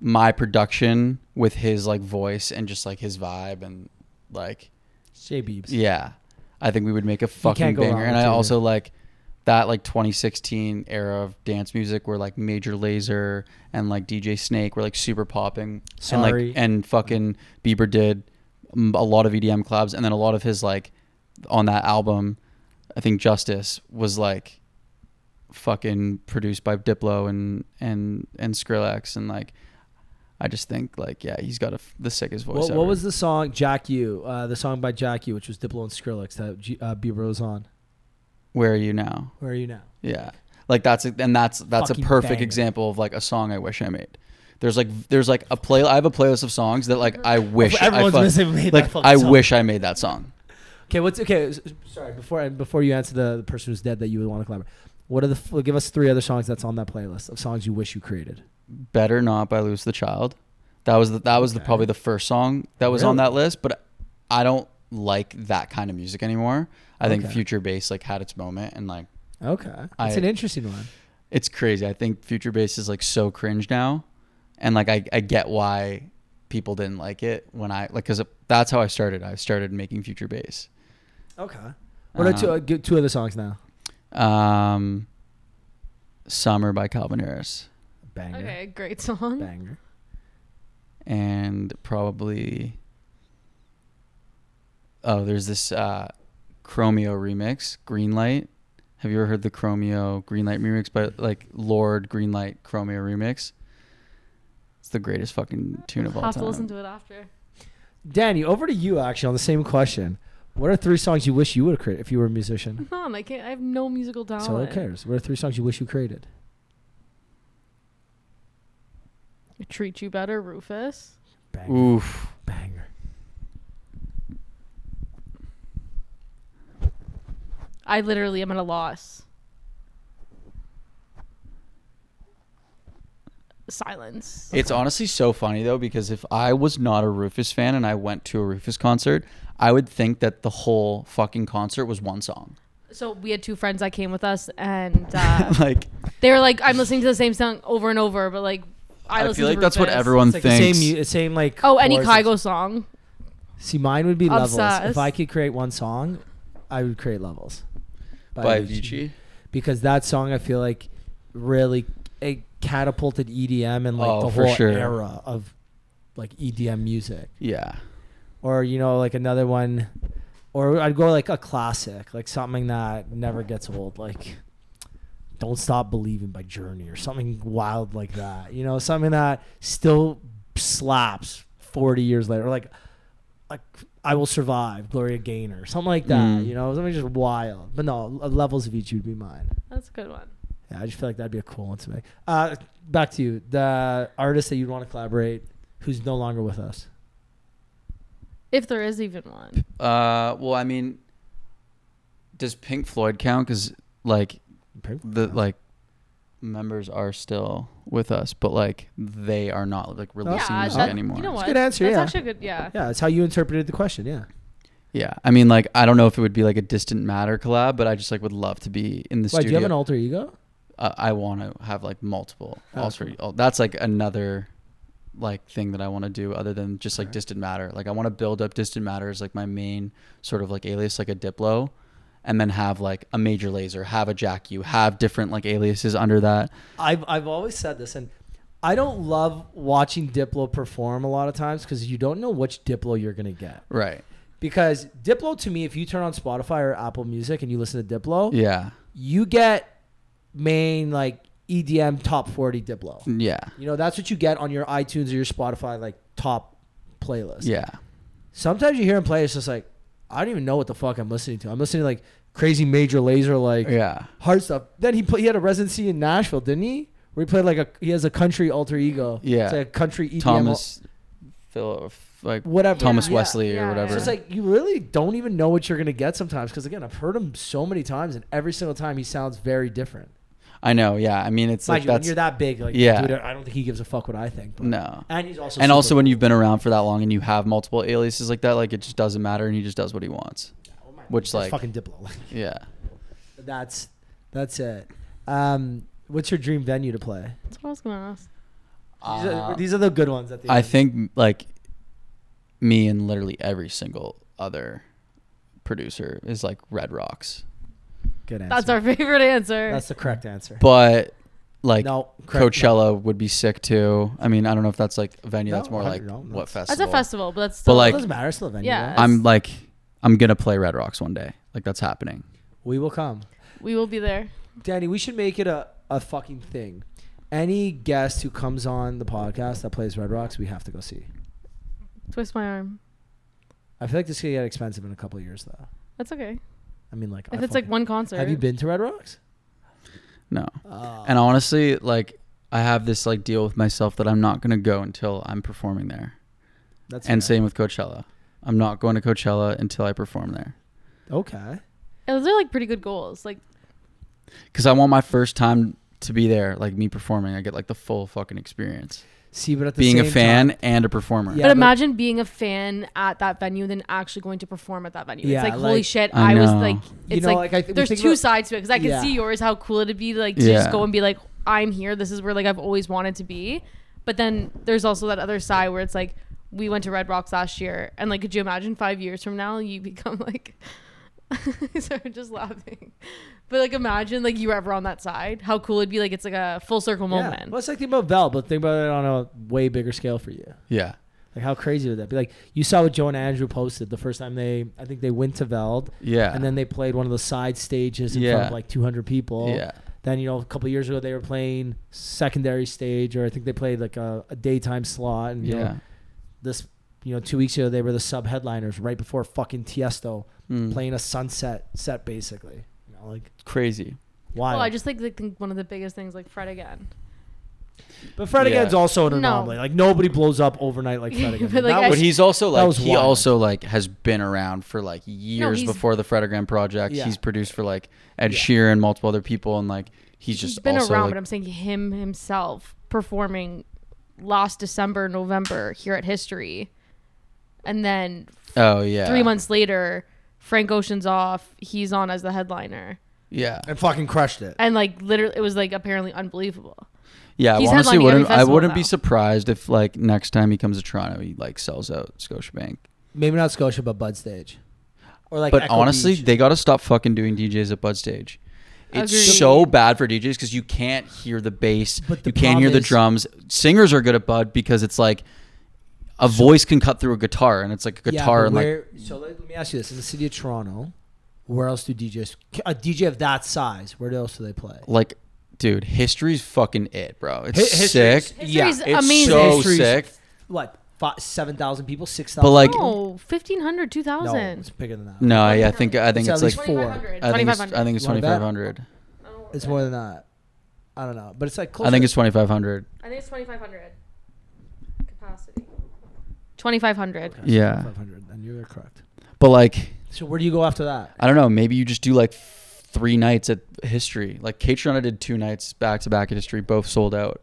Speaker 3: my production with his like voice and just like his vibe and like
Speaker 1: J Beebs.
Speaker 3: yeah, I think we would make a fucking
Speaker 1: go wrong
Speaker 3: banger. And
Speaker 1: with
Speaker 3: I also like that like 2016 era of dance music where like Major Lazer and like DJ Snake were like super popping. And like and fucking Bieber did a lot of EDM collabs. And then a lot of his like on that album I think Justice was like fucking produced by Diplo and and and Skrillex. And like I just think like yeah he's got a the sickest voice
Speaker 1: What,
Speaker 3: ever.
Speaker 1: what was the song Jack Ü? Uh, the song by Jack Ü, which was Diplo and Skrillex that G- uh, Bieber was on.
Speaker 3: Where are you now?
Speaker 1: Where are you now?
Speaker 3: Yeah. Like that's a, and that's that's
Speaker 1: Fucking
Speaker 3: a perfect
Speaker 1: banger.
Speaker 3: example of like a song I wish I made. There's like there's like a play I have a playlist of songs that like I wish
Speaker 1: Everyone's
Speaker 3: I
Speaker 1: gonna
Speaker 3: fu-
Speaker 1: made
Speaker 3: like
Speaker 1: that
Speaker 3: I
Speaker 1: song.
Speaker 3: wish I made that song.
Speaker 1: Okay, what's okay? Sorry, before before you answer the, the person who's dead that you would want to collaborate. What are the give us three other songs that's on that playlist of songs you wish you created?
Speaker 3: Better Not by Louis the Child. That was the, that was the probably the first song that was on that list, but I don't like that kind of music anymore. I think Future Bass like had its moment and like
Speaker 1: Okay, that's
Speaker 3: I-
Speaker 1: an interesting one.
Speaker 3: it's crazy. I think Future Bass is like so cringe now, and like I, I get why people didn't like it when I like because that's how I started. I started making Future Bass.
Speaker 1: Okay, what are two
Speaker 3: Uh,
Speaker 1: uh, two other songs now?
Speaker 3: Um, Summer by Calvin Harris,
Speaker 1: Banger,
Speaker 2: Okay, great song.
Speaker 1: banger.
Speaker 3: and probably oh, there's this uh, Chromeo remix, Greenlight. Have you ever heard the Chromeo Greenlight remix by like Lorde Greenlight Chromeo remix? It's the greatest fucking tune of all
Speaker 2: I'll have
Speaker 3: time.
Speaker 2: to listen to it after.
Speaker 1: Danny, over to you actually on the same question. What are three songs you wish you would have created if you were a musician?
Speaker 2: Come on, I can't. I have no musical talent.
Speaker 1: So who cares? What are three songs you wish you created?
Speaker 2: Treat you better, Rufus.
Speaker 1: Banger.
Speaker 3: Oof.
Speaker 1: Banger.
Speaker 2: I literally am at a loss. Silence.
Speaker 3: It's honestly so funny though because if I was not a Rufus fan and I went to a Rufus concert, I would think that the whole fucking concert was one song.
Speaker 2: So we had two friends that came with us, and uh,
Speaker 3: like
Speaker 2: they were like, "I'm listening to the same song over and over," but like, I,
Speaker 3: I,
Speaker 2: listen
Speaker 3: feel like that's what everyone
Speaker 1: It's like the
Speaker 3: thinks.
Speaker 1: same, mu- same like.
Speaker 2: Oh, any
Speaker 1: chorus.
Speaker 2: Kygo song.
Speaker 1: See, mine would be levels. If I could create one song, I would create levels.
Speaker 3: by Avicii.
Speaker 1: because that song I feel like really it catapulted EDM and like
Speaker 3: Oh,
Speaker 1: the
Speaker 3: for
Speaker 1: whole
Speaker 3: sure.
Speaker 1: era of like EDM music.
Speaker 3: Yeah.
Speaker 1: Or you know like another one or I'd go like a classic, like something that never gets old like Don't Stop Believing by Journey or something wild like that. You know, something that still slaps 40 years later. Like like I Will Survive, Gloria Gaynor, something like that.
Speaker 3: Mm.
Speaker 1: You know, something just wild. But no, levels, Avicii would be mine.
Speaker 2: That's a good one.
Speaker 1: Yeah, I just feel like that'd be a cool one to make. Uh, back to you, the artist that you'd want to collaborate, who's no longer with us.
Speaker 2: If there is even one.
Speaker 3: Uh, well, I mean, does Pink Floyd count? Because like the like members are still with us, but like they are not like releasing
Speaker 2: yeah,
Speaker 3: music
Speaker 2: that,
Speaker 3: anymore.
Speaker 2: you know
Speaker 1: That's a
Speaker 2: what?
Speaker 1: good answer,
Speaker 2: That's
Speaker 1: yeah.
Speaker 2: actually a good. Yeah.
Speaker 1: Yeah, that's how you interpreted the question. Yeah,
Speaker 3: Yeah, I mean, like I don't know if it would be like a Distant Matter collab, but I just like would love to be in the
Speaker 1: Why? Do you have an alter ego?
Speaker 3: uh, I want to have like multiple.
Speaker 1: Oh,
Speaker 3: also,
Speaker 1: cool.
Speaker 3: that's like another like thing that I want to do other than just like Distant Matter. Like I want to build up Distant Matter as like my main sort of like alias, like a Diplo, and then have like a Major Lazer, have a Jack Ü, have different like aliases under that.
Speaker 1: I've I've always said this, and I don't love watching Diplo perform a lot of times because you don't know which Diplo you're gonna get.
Speaker 3: Right.
Speaker 1: Because Diplo, to me, if you turn on Spotify or Apple Music and you listen to Diplo,
Speaker 3: Yeah.
Speaker 1: you get main like EDM top forty Diplo.
Speaker 3: Yeah.
Speaker 1: You know, that's what you get on your iTunes or your Spotify like top playlist.
Speaker 3: Yeah.
Speaker 1: Sometimes you hear him play, it's just like I don't even know what the fuck I'm listening to. I'm listening to like crazy Major Lazer like
Speaker 3: Yeah.
Speaker 1: hard stuff. Then he put he had a residency in Nashville, didn't he? Where he played like a he has a country alter ego.
Speaker 3: Yeah.
Speaker 1: it's like a country EDM.
Speaker 3: Thomas, Phil, like
Speaker 1: whatever.
Speaker 3: Thomas
Speaker 2: Yeah.
Speaker 3: Wesley
Speaker 2: Yeah,
Speaker 3: or whatever.
Speaker 1: It's like you really don't even know what you're gonna get sometimes because again I've heard him so many times and every single time he sounds very different.
Speaker 3: I know. Yeah. I mean, it's
Speaker 1: Mind
Speaker 3: like
Speaker 1: you, when
Speaker 3: that's
Speaker 1: you're that big, like
Speaker 3: Yeah.
Speaker 1: dude, I don't think he gives a fuck what I think. But,
Speaker 3: no.
Speaker 1: and he's also
Speaker 3: and
Speaker 1: super
Speaker 3: also when you've been around for that long and you have multiple aliases like that, like it just doesn't matter and he just does what he wants. which, like-
Speaker 1: fucking Diplo.
Speaker 3: Yeah.
Speaker 1: that's that's it. Um, what's your dream venue to play?
Speaker 2: That's what I was gonna ask.
Speaker 1: These, are,
Speaker 3: Uh,
Speaker 1: these are the good ones at the
Speaker 3: I
Speaker 1: end.
Speaker 3: think like me and literally every single other producer is like Red Rocks.
Speaker 1: Good answer.
Speaker 2: That's our favorite answer.
Speaker 1: That's the correct answer.
Speaker 3: But like
Speaker 1: no, correct,
Speaker 3: Coachella would be sick too. I mean, I don't know if that's like a venue
Speaker 1: No,
Speaker 3: that's more like
Speaker 1: no, no.
Speaker 3: what
Speaker 1: That's
Speaker 3: festival.
Speaker 2: That's a festival, but that's
Speaker 3: But,
Speaker 2: still
Speaker 1: No,
Speaker 3: like-
Speaker 1: it doesn't matter. It's still a venue.
Speaker 2: Yeah.
Speaker 1: though.
Speaker 3: I'm like I'm gonna play Red Rocks one day. Like that's happening.
Speaker 1: we will come.
Speaker 2: we will be there.
Speaker 1: Danny, we should make it a, a fucking thing. Any guest who comes on the podcast that plays Red Rocks, we have to go see.
Speaker 2: Twist my arm.
Speaker 1: I feel like this could get expensive in a couple of years, though.
Speaker 2: That's okay.
Speaker 1: I mean, like,
Speaker 2: If
Speaker 1: I
Speaker 2: it's like
Speaker 1: fucking-
Speaker 2: one concert.
Speaker 1: Have you been to Red Rocks?
Speaker 3: No.
Speaker 1: Uh,
Speaker 3: And honestly, like I have this like deal with myself that I'm not gonna go until I'm performing there.
Speaker 1: that's
Speaker 3: and
Speaker 1: fair.
Speaker 3: same with Coachella. I'm not going to Coachella until I perform there.
Speaker 1: Okay.
Speaker 2: Yeah, Those are like pretty good goals. Like
Speaker 3: Because I want my first time to be there, like me performing. I get like the full fucking experience.
Speaker 1: See, but at the
Speaker 3: Being a fan
Speaker 1: time-
Speaker 3: and a performer.
Speaker 1: Yeah,
Speaker 2: but
Speaker 1: but-
Speaker 2: imagine being a fan at that venue, then actually going to perform at that venue.
Speaker 1: Yeah,
Speaker 2: it's like, holy shit!
Speaker 3: I
Speaker 2: I, was
Speaker 3: know.
Speaker 2: like,
Speaker 1: You
Speaker 2: it's
Speaker 1: know,
Speaker 2: like,
Speaker 1: like, I th-
Speaker 2: there's two
Speaker 1: about-
Speaker 2: sides to it because I can
Speaker 1: Yeah.
Speaker 2: see yours. How cool it'd be like to
Speaker 3: Yeah.
Speaker 2: just go and be like, I'm here. This is where like I've always wanted to be. But then there's also that other side where it's like we went to Red Rocks last year, and like, could you imagine five years from now you become like? Sorry, I'm just laughing. But like, imagine like you were ever on that side. How cool it'd be! Like it's like a full circle
Speaker 1: Yeah.
Speaker 2: moment.
Speaker 1: Well, it's like think about Veld, but think about it on a way bigger scale for you.
Speaker 3: Yeah.
Speaker 1: Like, how crazy would that be? Like, you saw what Joe and Andrew posted the first time they, I think they went to Veld,
Speaker 3: Yeah.
Speaker 1: and then they played one of the side stages in front of like 200 people.
Speaker 3: yeah.
Speaker 1: Then you know a couple years ago they were playing secondary stage, or I think they played like a, a daytime slot. And you know,
Speaker 3: Yeah.
Speaker 1: this you know two weeks ago they were the sub headliners right before fucking Tiesto
Speaker 3: Mm.
Speaker 1: playing a sunset set basically. You know, like
Speaker 3: Crazy.
Speaker 1: why?
Speaker 2: Well, I just think, like think one of the biggest things like Fred again.
Speaker 1: but Fred
Speaker 3: Yeah.
Speaker 1: again's also an
Speaker 2: No.
Speaker 1: anomaly. Like nobody blows up overnight like Fred again.
Speaker 2: But, like,
Speaker 1: was-
Speaker 3: But he's also like he
Speaker 1: wild.
Speaker 3: also like has been around for like years
Speaker 2: he's-
Speaker 3: before the Fred again project.
Speaker 1: Yeah.
Speaker 3: He's produced for like Ed
Speaker 1: Yeah.
Speaker 3: Sheeran, multiple other people, and like he's just
Speaker 2: he's been
Speaker 3: also
Speaker 2: around,
Speaker 3: like,
Speaker 2: but I'm saying him himself performing last December, November here at History, and then
Speaker 3: oh yeah,
Speaker 2: three months later, Frank Ocean's off. He's on as the headliner,
Speaker 3: Yeah,
Speaker 1: and fucking crushed it.
Speaker 2: and like literally, it was like apparently unbelievable.
Speaker 3: yeah.
Speaker 2: He's
Speaker 3: honestly,
Speaker 2: headlining every
Speaker 3: wouldn't I
Speaker 2: festival
Speaker 3: wouldn't be
Speaker 2: now.
Speaker 3: surprised if like next time he comes to Toronto, he like sells out Scotiabank.
Speaker 1: Maybe not Scotia, but Bud Stage, or like.
Speaker 3: but
Speaker 1: Echo
Speaker 3: honestly,
Speaker 1: Beach.
Speaker 3: they got to stop fucking doing DJs at Bud Stage. It's
Speaker 2: Agreed.
Speaker 3: so bad for DJs because you can't hear the bass,
Speaker 1: But the
Speaker 3: you can't hear
Speaker 1: problem
Speaker 3: the
Speaker 1: is-
Speaker 3: drums. Singers are good at Bud because it's like a voice can cut through a guitar, and it's like a guitar
Speaker 1: but
Speaker 3: and like
Speaker 1: so let, let me ask you this: in the city of Toronto, where else do DJs? A DJ of that size, where else do they play?
Speaker 3: like dude history's fucking it bro it's
Speaker 1: Hi- history's-
Speaker 3: sick
Speaker 1: Yeah,
Speaker 2: History's
Speaker 3: it's
Speaker 2: amazing.
Speaker 3: so
Speaker 1: History's-
Speaker 3: sick
Speaker 1: What? Five, seven thousand people, six thousand.
Speaker 3: But, like-
Speaker 2: No, 1500,
Speaker 1: no,
Speaker 2: 2000.
Speaker 1: it's bigger than that.
Speaker 3: no yeah i think i think
Speaker 1: It's
Speaker 3: it's, like
Speaker 1: least four.
Speaker 2: 2500.
Speaker 3: I think, it's,
Speaker 2: 2500.
Speaker 3: I think it's
Speaker 1: You wanna bet?
Speaker 3: 2500
Speaker 1: It's more than that. I don't know, but it's like. Closer.
Speaker 3: i think it's 2500
Speaker 2: I think it's 2500 capacity. 2500.
Speaker 3: yeah.
Speaker 1: Five hundred, and you're correct.
Speaker 3: but like
Speaker 1: So where do you go after that?
Speaker 3: i don't know maybe you just do like three nights at history like Kaytranada did two nights back to back at history both sold out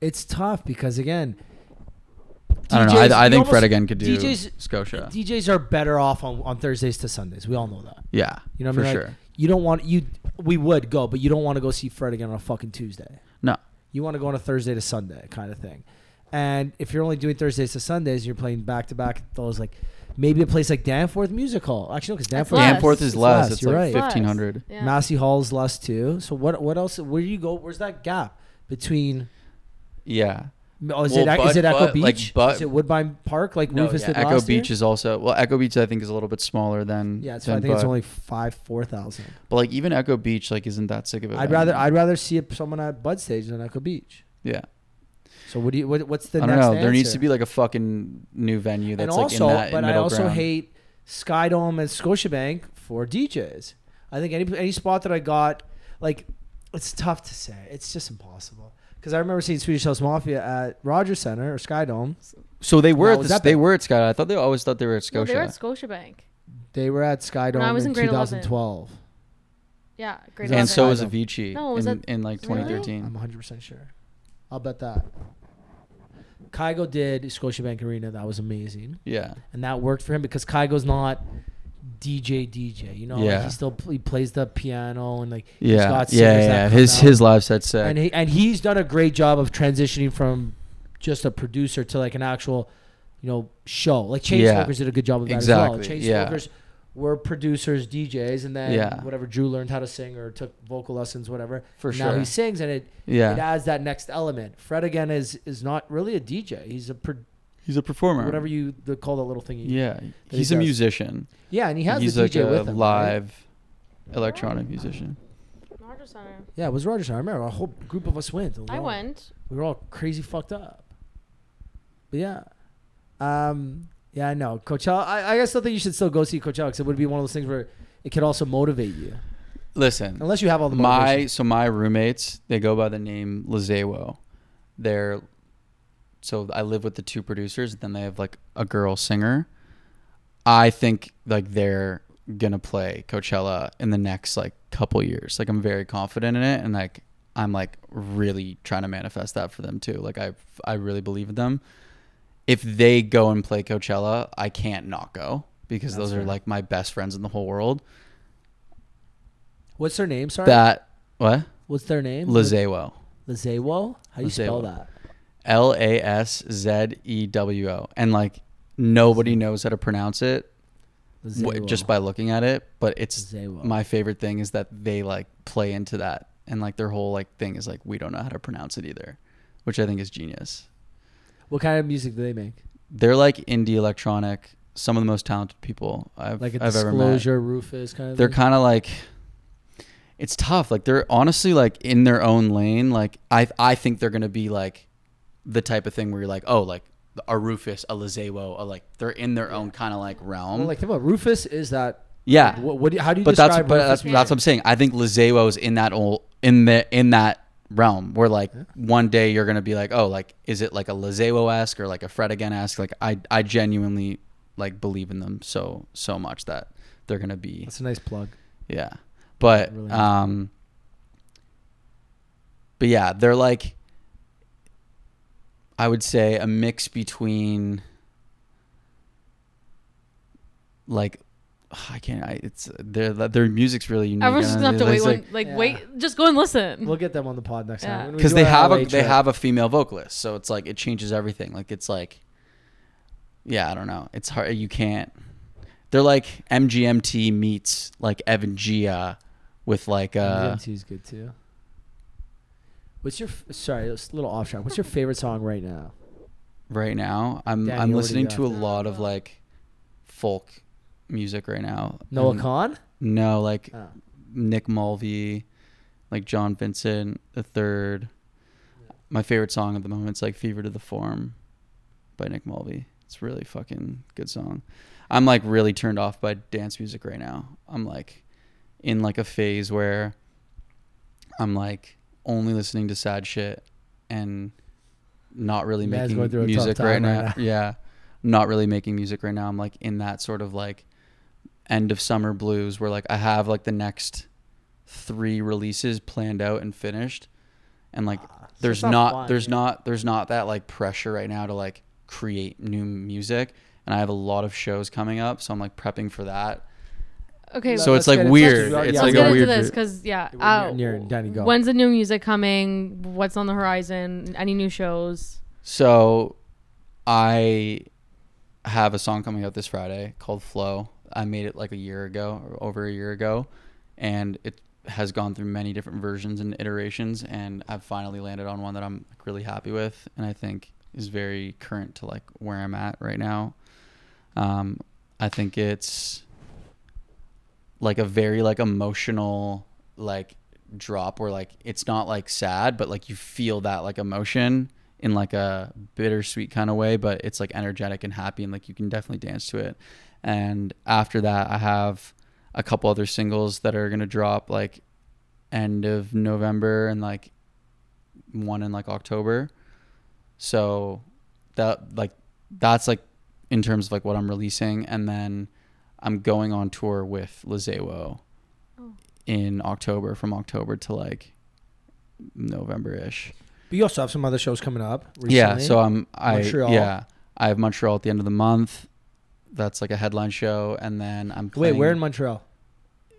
Speaker 1: It's tough because again,
Speaker 3: i don't know
Speaker 1: DJs
Speaker 3: i, I
Speaker 1: you
Speaker 3: think fred
Speaker 1: almost-
Speaker 3: again could do
Speaker 1: DJs
Speaker 3: scotia
Speaker 1: DJs are better off on, on Thursdays to Sundays. We all know that.
Speaker 3: yeah
Speaker 1: You know what
Speaker 3: for
Speaker 1: I mean?
Speaker 3: sure
Speaker 1: Like, you don't want you. We would go, but you don't want to go see Fred again on a fucking Tuesday.
Speaker 3: no
Speaker 1: You want to go on a Thursday to Sunday kind of thing. And if you're only doing Thursdays to Sundays, you're playing back to back those like maybe a place like Danforth Music Hall. Actually, no, because
Speaker 2: That's
Speaker 1: Danforth,
Speaker 2: less.
Speaker 3: danforth is less it's
Speaker 1: You're
Speaker 3: like
Speaker 1: right.
Speaker 3: 1500
Speaker 2: Yeah.
Speaker 1: Massey Hall's less too. So what? What else? Where do you go? Where's that gap between?
Speaker 3: yeah
Speaker 1: Oh, is
Speaker 3: Well,
Speaker 1: it is
Speaker 3: but-
Speaker 1: it Echo
Speaker 3: but, like,
Speaker 1: Beach?
Speaker 3: but-
Speaker 1: is it Woodbine Park like
Speaker 3: no,
Speaker 1: Rufus
Speaker 3: yeah,
Speaker 1: did
Speaker 3: echo
Speaker 1: last
Speaker 3: beach
Speaker 1: year?
Speaker 3: is also well echo beach i think is a little bit smaller than
Speaker 1: Yeah, it's,
Speaker 3: than
Speaker 1: I think it's only five four thousand.
Speaker 3: But like even Echo Beach like isn't that sick of it.
Speaker 1: I'd rather I'd rather see someone at Bud Stage than Echo Beach.
Speaker 3: yeah.
Speaker 1: So what do you what, what's the next?
Speaker 3: I don't
Speaker 1: next
Speaker 3: know. There needs to be like a fucking new venue that's
Speaker 1: and
Speaker 3: like
Speaker 1: also,
Speaker 3: in that
Speaker 1: but I
Speaker 3: middle
Speaker 1: also
Speaker 3: ground.
Speaker 1: hate Skydome and Scotiabank for DJs. I think any any spot that I got, like, it's tough to say. It's just impossible. Because I remember seeing Swedish House Mafia at Rogers Center or Skydome.
Speaker 3: So they were
Speaker 1: No,
Speaker 3: at
Speaker 1: was
Speaker 3: this,
Speaker 1: that
Speaker 3: they
Speaker 1: big?
Speaker 3: were at Sky. I thought they always thought they were at
Speaker 2: No, they were at Scotiabank.
Speaker 1: They were at Skydome
Speaker 2: I was
Speaker 1: in,
Speaker 2: in grade 11.
Speaker 1: 2012.
Speaker 2: Yeah, grade
Speaker 1: And
Speaker 3: and
Speaker 2: 11.
Speaker 3: so was
Speaker 1: Skydome.
Speaker 3: Avicii
Speaker 2: No, was
Speaker 3: in,
Speaker 2: that-
Speaker 3: in like
Speaker 2: really?
Speaker 3: 2013.
Speaker 1: I'm 100% sure. I'll bet that. Kygo did Scotiabank Arena. That was amazing.
Speaker 3: Yeah.
Speaker 1: and that worked for him because Kygo's not DJ DJ. You know, like he still he plays the piano and like he's
Speaker 3: Yeah.
Speaker 1: got
Speaker 3: Yeah. Yeah. His
Speaker 1: out.
Speaker 3: his live set set.
Speaker 1: and he and he's done a great job of transitioning from just a producer to like an actual, you know, show. Like
Speaker 3: Yeah.
Speaker 1: Chainsmokers did a good job of that
Speaker 3: Exactly,
Speaker 1: as well.
Speaker 3: yeah.
Speaker 1: Chainsmokers were producers, DJs, and then
Speaker 3: Yeah.
Speaker 1: whatever Drew learned how to sing or took vocal lessons, whatever.
Speaker 3: For
Speaker 1: Now
Speaker 3: sure.
Speaker 1: he sings, and it
Speaker 3: yeah.
Speaker 1: it adds that next element. Fred again is is not really a DJ. He's a pro-
Speaker 3: He's a performer.
Speaker 1: whatever you the, call that little thing. you-
Speaker 3: Yeah.
Speaker 1: he
Speaker 3: He's a
Speaker 1: does.
Speaker 3: musician.
Speaker 1: yeah, and he has
Speaker 3: He's
Speaker 1: the
Speaker 3: like
Speaker 1: DJ
Speaker 3: a
Speaker 1: with him. right?
Speaker 3: live electronic musician.
Speaker 2: Rogers Center.
Speaker 1: Yeah, it was Rogers. I remember a whole group of us went. We
Speaker 2: I
Speaker 1: all-
Speaker 2: went.
Speaker 1: We were all crazy fucked up. But yeah, um, yeah, I know Coachella. I, I still think you should still go see Coachella because it would be one of those things where it could also motivate you,
Speaker 3: Listen.
Speaker 1: unless you have all the
Speaker 3: my so my roommates they go by the name Laszewo. They're so I live with the two producers. and Then they have like a girl singer. I think like they're gonna play Coachella in the next like couple years. Like I'm very confident in it, and like I'm like really trying to manifest that for them too. Like I I really believe in them. If they go and play Coachella, I can't not go because
Speaker 1: That's
Speaker 3: those are
Speaker 1: fair.
Speaker 3: like my best friends in the whole world.
Speaker 1: What's their name? Sorry.
Speaker 3: That what
Speaker 1: What's their name?
Speaker 3: Laszewo.
Speaker 1: Laszewo. How do you spell that?
Speaker 3: L A S Z E W O. And like nobody knows how to pronounce it w- just by looking at it, but it's my favorite thing is that they like play into that and like their whole like thing is like we don't know how to pronounce it either, which I think is genius.
Speaker 1: What kind of music do they make?
Speaker 3: They're like indie electronic, some of the most talented people I've
Speaker 1: Like a
Speaker 3: I've ever met.
Speaker 1: Disclosure, Rufus kind of.
Speaker 3: They're
Speaker 1: thing?
Speaker 3: kind of like it's tough. Like they're honestly like in their own lane. Like I I think they're gonna be like the type of thing where you're like, oh, like a Rufus, a Laszewo, a like they're in their own kind of like realm.
Speaker 1: Well, like think about Rufus is that.
Speaker 3: yeah,
Speaker 1: What, what do you, how do you
Speaker 3: but that's but
Speaker 1: Rufus?
Speaker 3: that's, that's what I'm saying. I think Laszewo is in that old in the in that realm where like one day you're gonna be like, oh, like is it like a Laszewo esque or like a Fred again esque? Like I I genuinely like believe in them so so much that they're gonna be
Speaker 1: That's a nice plug.
Speaker 3: yeah. But
Speaker 1: Really
Speaker 3: um but yeah, they're like I would say a mix between like I can't I it's their their music's really unique.
Speaker 2: Everyone's just gonna have to wait.
Speaker 3: It's
Speaker 2: One,
Speaker 3: like-
Speaker 2: like,
Speaker 1: Yeah.
Speaker 2: wait, just go and listen.
Speaker 1: We'll get them on the pod next
Speaker 2: Yeah.
Speaker 1: time When
Speaker 3: because they have
Speaker 1: LA
Speaker 3: a they have a female vocalist, so it's like it changes everything. Like it's like, yeah, I don't know. It's hard. You can't. They're like MGMT meets like Evan Gia with like uh
Speaker 1: MGMT is good too. What's your sorry? It's a little off track. What's your favorite song right now?
Speaker 3: right now. I'm
Speaker 1: Danny,
Speaker 3: I'm listening to a lot of like folk music right now.
Speaker 1: Noah
Speaker 3: And-
Speaker 1: Kahan.
Speaker 3: No, like
Speaker 1: Oh.
Speaker 3: Nick Mulvey, like John Vincent the third. My favorite song at the moment is like "Fever to the Form" by Nick Mulvey. It's really fucking good song. I'm like really turned off by dance music right now. I'm like in like a phase where I'm like only listening to sad shit and not really making
Speaker 1: going through a tough
Speaker 3: music right
Speaker 1: right
Speaker 3: now.
Speaker 1: now.
Speaker 3: Yeah. Not really making music right now. I'm like in that sort of like end of summer blues where like I have like the next three releases planned out and finished and like
Speaker 1: Ah,
Speaker 3: there's
Speaker 1: not
Speaker 3: not,
Speaker 1: fun,
Speaker 3: there's
Speaker 1: yeah.
Speaker 3: not there's not that like pressure right now to like create new music and I have a lot of shows coming up so I'm like prepping for that.
Speaker 2: okay,
Speaker 3: So it's like
Speaker 1: get
Speaker 3: weird.
Speaker 1: let's-
Speaker 3: It's
Speaker 1: yeah,
Speaker 3: like
Speaker 2: let's
Speaker 3: a
Speaker 2: get into
Speaker 3: weird
Speaker 2: this because yeah,
Speaker 1: We're
Speaker 2: uh,
Speaker 1: near- near Danny, go.
Speaker 2: when's the new music coming? What's on the horizon? Any new shows?
Speaker 3: So I have a song coming out this Friday called Flow. I made it like a year ago or over a year ago and it has gone through many different versions and iterations and I've finally landed on one that I'm like really happy with and I think is very current to like where I'm at right now. Um I think it's like a very like emotional like drop where like it's not like sad but like you feel that like emotion in like a bittersweet kind of way but it's like energetic and happy and like you can definitely dance to it and after that i have a couple other singles that are going to drop like end of november and like one in like october so that like that's like in terms of like what i'm releasing and then i'm going on tour with Laszewo
Speaker 2: Oh.
Speaker 3: in october from october to like november-ish
Speaker 1: But you also have some other shows coming up.
Speaker 3: yeah, so I'm I
Speaker 1: Montreal.
Speaker 3: yeah I have Montreal at the end of the month. That's like a headline show, and then I'm
Speaker 1: wait,
Speaker 3: playing,
Speaker 1: where in Montreal?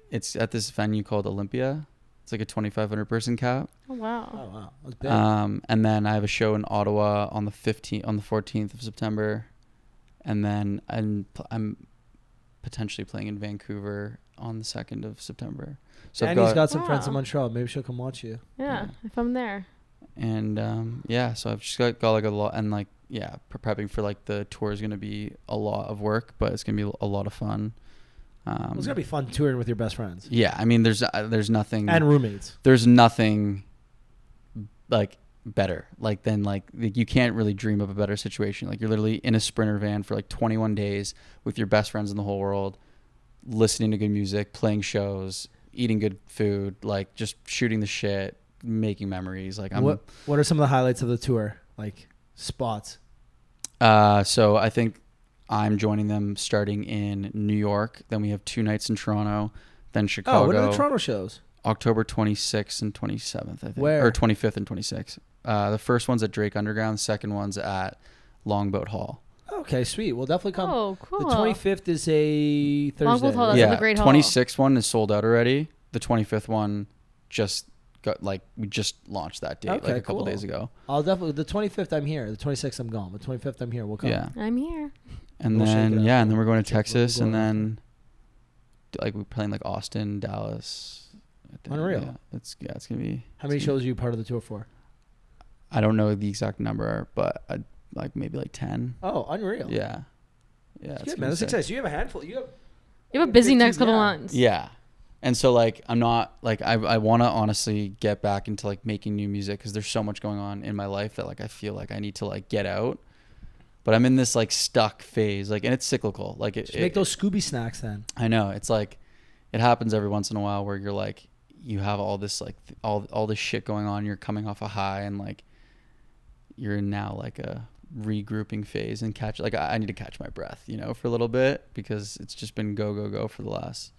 Speaker 3: it's at this venue called Olympia. It's like a 2,500 person cap.
Speaker 2: Oh wow.
Speaker 1: Oh wow, that's big.
Speaker 3: Um, and then I have a show in Ottawa on the 15th on the 14th of September, and then I'm I'm potentially playing in Vancouver on the 2nd of September. So I've
Speaker 1: Danny's
Speaker 3: got,
Speaker 1: got, some friends in Montreal. Maybe she'll come watch you.
Speaker 2: Yeah,
Speaker 3: Yeah.
Speaker 2: if I'm there.
Speaker 3: And um, yeah, so I've just got, got like a lot, and like yeah, pre- prepping for like the tour is gonna be a lot of work, but it's gonna be a lot of fun. Um,
Speaker 1: it's gonna be fun touring with your best friends
Speaker 3: yeah. I mean, there's uh, there's nothing
Speaker 1: and roommates.
Speaker 3: there's nothing like better like than like, like you can't really dream of a better situation. Like you're literally in a sprinter van for like 21 days with your best friends in the whole world, listening to good music, playing shows, eating good food, like just shooting the shit, making memories. Like I'm
Speaker 1: what What are some of the highlights of the tour? Like spots.
Speaker 3: Uh, so I think I'm joining them starting in New York. Then we have two nights in Toronto, then Chicago.
Speaker 1: Oh, what are the Toronto shows?
Speaker 3: October 26th and 27th, I think.
Speaker 1: Where?
Speaker 3: Or 25th and 26th. Uh, the first one's at Drake Underground. The second one's at Longboat Hall.
Speaker 1: Okay, sweet. We'll definitely come.
Speaker 2: Oh, cool.
Speaker 1: The 25th is a Thursday.
Speaker 2: Longboat Hall. That's
Speaker 3: yeah,
Speaker 2: a great hall.
Speaker 3: 26th one is sold out already. The 25th one just got like we just launched that date
Speaker 1: Okay,
Speaker 3: like a couple
Speaker 1: cool.
Speaker 3: days ago.
Speaker 1: I'll definitely. The 25th, I'm here. The 26th, I'm gone. But 25th, I'm here. We'll come.
Speaker 3: Yeah.
Speaker 2: I'm here.
Speaker 3: And
Speaker 1: We'll shake it
Speaker 3: then
Speaker 1: up.
Speaker 3: yeah, and then we're going to
Speaker 1: Check what we're
Speaker 3: Texas, and
Speaker 1: going
Speaker 3: then like we're playing like Austin, Dallas. I think,
Speaker 1: Unreal.
Speaker 3: Yeah, it's yeah, it's gonna be.
Speaker 1: How many
Speaker 3: it's gonna-
Speaker 1: shows are you part of the tour for?
Speaker 3: I don't know the exact number, but i like maybe like ten.
Speaker 1: Oh, unreal.
Speaker 3: Yeah, yeah,
Speaker 1: It's
Speaker 3: it's
Speaker 1: good,
Speaker 3: gonna
Speaker 1: man.
Speaker 3: be
Speaker 1: That's
Speaker 3: sick.
Speaker 1: exciting. So you have a handful. You have.
Speaker 2: You have a busy next couple months.
Speaker 3: Yeah, And so like I'm not like I I want to honestly get back into like making new music because there's so much going on in my life that like I feel like I need to like get out. But I'm in this like stuck phase, like and it's cyclical. Like it,
Speaker 1: Just make
Speaker 3: it-
Speaker 1: those Scooby snacks then.
Speaker 3: I know it's like it happens every once in a while where you're like you have all this like th- all all this shit going on. You're coming off a high and like you're in now like a regrouping phase and catch like I, I need to catch my breath, you know, for a little bit because it's just been go go go for the last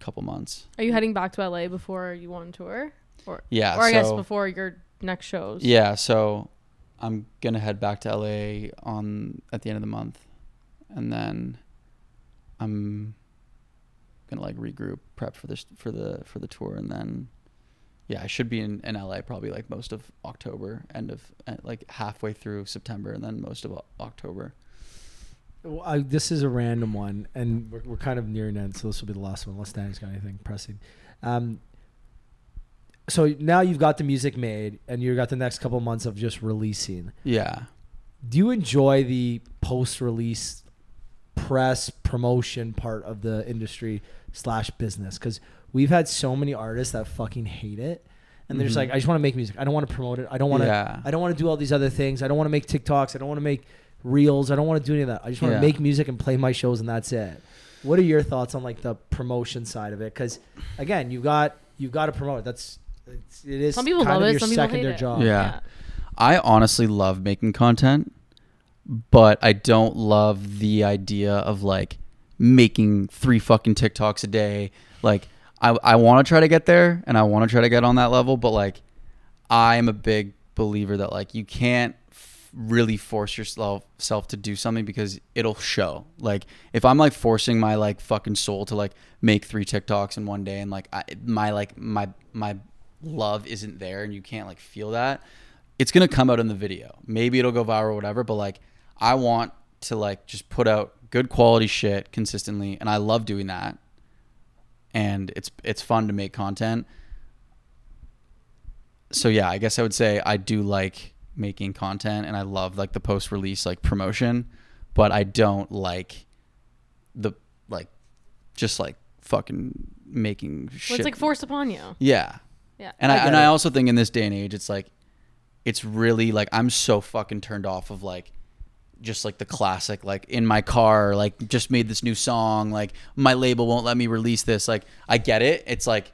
Speaker 3: couple months.
Speaker 2: Are you heading back to LA before you want to tour, or
Speaker 3: Yeah,
Speaker 2: or I guess before your next shows?
Speaker 3: Yeah, so I'm gonna head back to LA on at the end of the month, and then I'm gonna like regroup, prep for this for the for the tour, and then yeah, I should be in, in LA probably like most of October, end of uh, like halfway through September, and then most of October.
Speaker 1: Well, I, this is a random one, and we're, we're kind of nearing end, so this will be the last one, unless Danny's got anything pressing. Um, so now you've got the music made, and you've got the next couple months of just releasing.
Speaker 3: Yeah,
Speaker 1: Do you enjoy the post-release press promotion part of the industry slash business? Because we've had so many artists that fucking hate it, and they're just
Speaker 3: Mhm.
Speaker 1: like, I just want to make music. I don't want to promote it. I don't want to.
Speaker 3: yeah,
Speaker 1: I don't want to do all these other things. I don't want to make TikToks. I don't want to make reels. I don't want to do any of that. I just want
Speaker 3: Yeah.
Speaker 1: to make music and play my shows, and that's it. What are your thoughts on like the promotion side of it? Because again, you got you've got to promote it. That's it's, it is
Speaker 2: Some people
Speaker 1: kind
Speaker 2: love
Speaker 1: of
Speaker 2: it,
Speaker 1: your
Speaker 2: some people hate
Speaker 1: secondary
Speaker 2: it.
Speaker 1: job.
Speaker 3: Yeah. I honestly love making content, but I don't love the idea of like making three fucking TikToks a day. Like I I want to try to get there and I want to try to get on that level, but like I am a big believer that like you can't f- really force yourself self to do something because it'll show. Like if I'm like forcing my like fucking soul to like make three TikToks in one day and like I, my like my my love isn't there and you can't like feel that, it's gonna come out in the video. Maybe it'll go viral, or whatever. But like I want to like just put out good quality shit consistently, and I love doing that. And it's it's fun to make content. So yeah, I guess I would say I do like making content, and I love like the post release like promotion, but I don't like the like just like fucking making
Speaker 2: Well,
Speaker 3: shit.
Speaker 2: it's like forced upon you.
Speaker 3: Yeah.
Speaker 2: Yeah.
Speaker 3: And
Speaker 1: I
Speaker 3: I, and
Speaker 1: it.
Speaker 3: I also think in this day and age, it's like, it's really like I'm so fucking turned off of like, just like the classic, like in my car, like just made this new song, like my label won't let me release this. Like I get it. It's like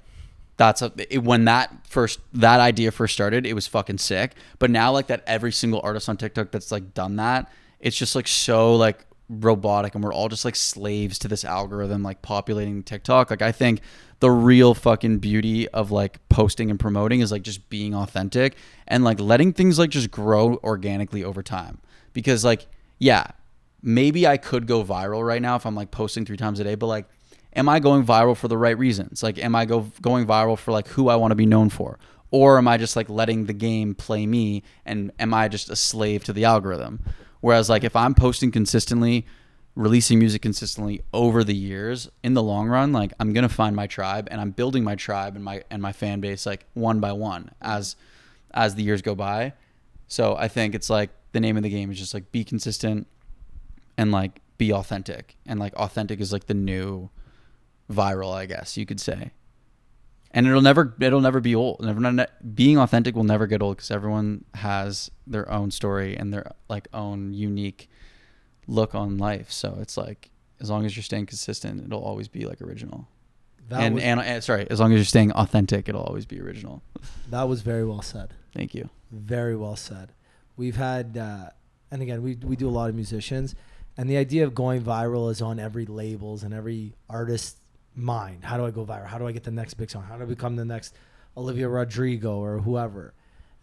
Speaker 3: that's a, it, when that first that idea first started, it was fucking sick. But now like that every single artist on TikTok that's like done that, it's just like so like robotic and we're all just like slaves to this algorithm like populating TikTok. Like I think the real fucking beauty of like posting and promoting is like just being authentic and like letting things like just grow organically over time. Because like yeah, maybe I could go viral right now if I'm like posting 3 times a day, but like am I going viral for the right reasons? Like am I go going viral for like who I want to be known for? Or am I just like letting the game play me and am I just a slave to the algorithm? Whereas like if I'm posting consistently, releasing music consistently over the years, in the long run, like I'm gonna find my tribe and I'm building my tribe and my and my fan base like one by one as as the years go by. So I think it's like the name of the game is just like be consistent and like be authentic. And like authentic is like the new viral, I guess you could say. And it'll never it'll never be old. Never, ne- being authentic will never get old because everyone has their own story and their like own unique look on life. So it's like as long as you're staying consistent, it'll always be like original.
Speaker 1: That
Speaker 3: and,
Speaker 1: was
Speaker 3: and and sorry, as long as you're staying authentic, it'll always be original.
Speaker 1: that was very well said.
Speaker 3: Thank you.
Speaker 1: Very well said. We've had, uh, and again, we we do a lot of musicians, and the idea of going viral is on every labels and every artist's mind. How do I go viral? How do I get the next big song? How do I become the next Olivia Rodrigo or whoever?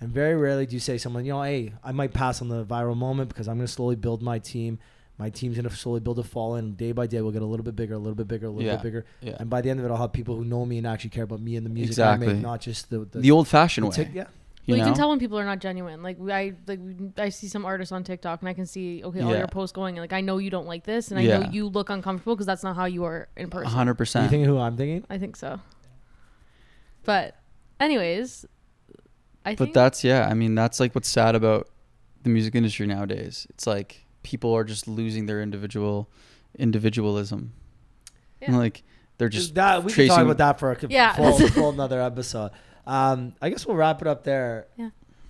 Speaker 1: And very rarely do you say someone, you know, hey, I might pass on the viral moment because I'm going to slowly build my team. My team's going to slowly build a following. Day by day, we'll get a little bit bigger, a little bit bigger, a little
Speaker 3: Yeah.
Speaker 1: bit bigger.
Speaker 3: Yeah.
Speaker 1: And by the end of it, I'll have people who know me and actually care about me and the music I make, not just the the,
Speaker 3: The old fashioned way.
Speaker 1: yeah.
Speaker 3: You
Speaker 2: well, you can tell when people are not genuine. Like I like I see some artists on TikTok and I can see okay all
Speaker 3: Yeah.
Speaker 2: your posts going and like I know you don't like this and I
Speaker 3: Yeah.
Speaker 2: know you look uncomfortable because that's not how you are in person.
Speaker 3: hundred percent.
Speaker 1: You
Speaker 3: percent.
Speaker 1: thinking who I'm thinking?
Speaker 2: I think so. But anyways, I
Speaker 3: But
Speaker 2: think
Speaker 3: that's yeah. I mean, that's like what's sad about the music industry nowadays. It's like people are just losing their individual individualism.
Speaker 2: Yeah.
Speaker 3: Like they're just
Speaker 1: that we can talk about that for a
Speaker 2: Yeah.
Speaker 1: full, full another episode. Um, I guess we'll wrap it up there.
Speaker 2: Yeah.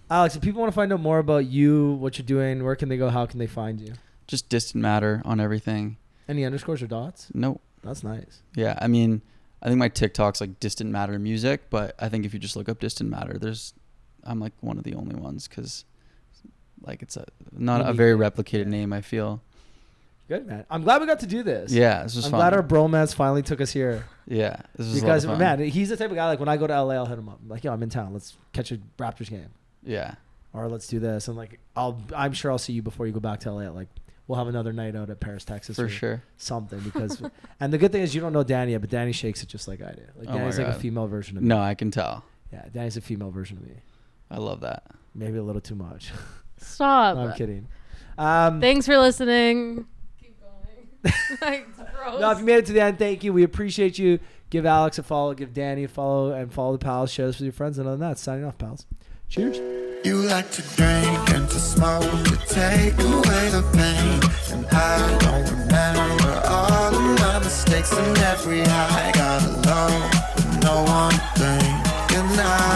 Speaker 1: Alex, if people want to find out more about you, what you're doing, where can they go? How can they find you?
Speaker 3: just distant matter on everything.
Speaker 1: Any underscores or dots?
Speaker 3: No,
Speaker 1: That's nice.
Speaker 3: yeah. I mean, I think my TikTok's like distant matter music, but I think if you just look up distant matter, there's I'm like one of the only ones because like it's a not a very replicated name. I feel.
Speaker 1: Good man. I'm glad we got to do this.
Speaker 3: Yeah, this was
Speaker 1: I'm
Speaker 3: fun.
Speaker 1: glad our bromance finally took us here
Speaker 3: yeah, this was
Speaker 1: because
Speaker 3: a lot of fun.
Speaker 1: man, he's the type of guy like when I go to LA, I'll hit him up. I'm like, yo, I'm in town. Let's catch a Raptors game,
Speaker 3: Yeah,
Speaker 1: or let's do this. And like, I'll I'm sure I'll see you before you go back to LA. Like, we'll have another night out at Paris, Texas,
Speaker 3: for
Speaker 1: or
Speaker 3: sure.
Speaker 1: something. Because, and the good thing is you don't know Danny yet, but Danny shakes it just like I do. Like
Speaker 3: Oh my
Speaker 1: Danny's like a female version of me.
Speaker 3: No, I can tell.
Speaker 1: Yeah, Danny's a female version of me.
Speaker 3: I love that.
Speaker 1: Maybe a little too much.
Speaker 2: Stop.
Speaker 1: no, I'm kidding. Um,
Speaker 2: Thanks for listening. Keep going. like, gross.
Speaker 1: no, if you made it to the end, thank you. We appreciate you. Give Alex a follow, give Danny a follow, and follow the pals. Share this with your friends. And other than that, signing off, pals. Cheers.
Speaker 4: You like to drink and to smoke to take away the pain. And I don't remember all of my mistakes and every high I got alone no one thing. And I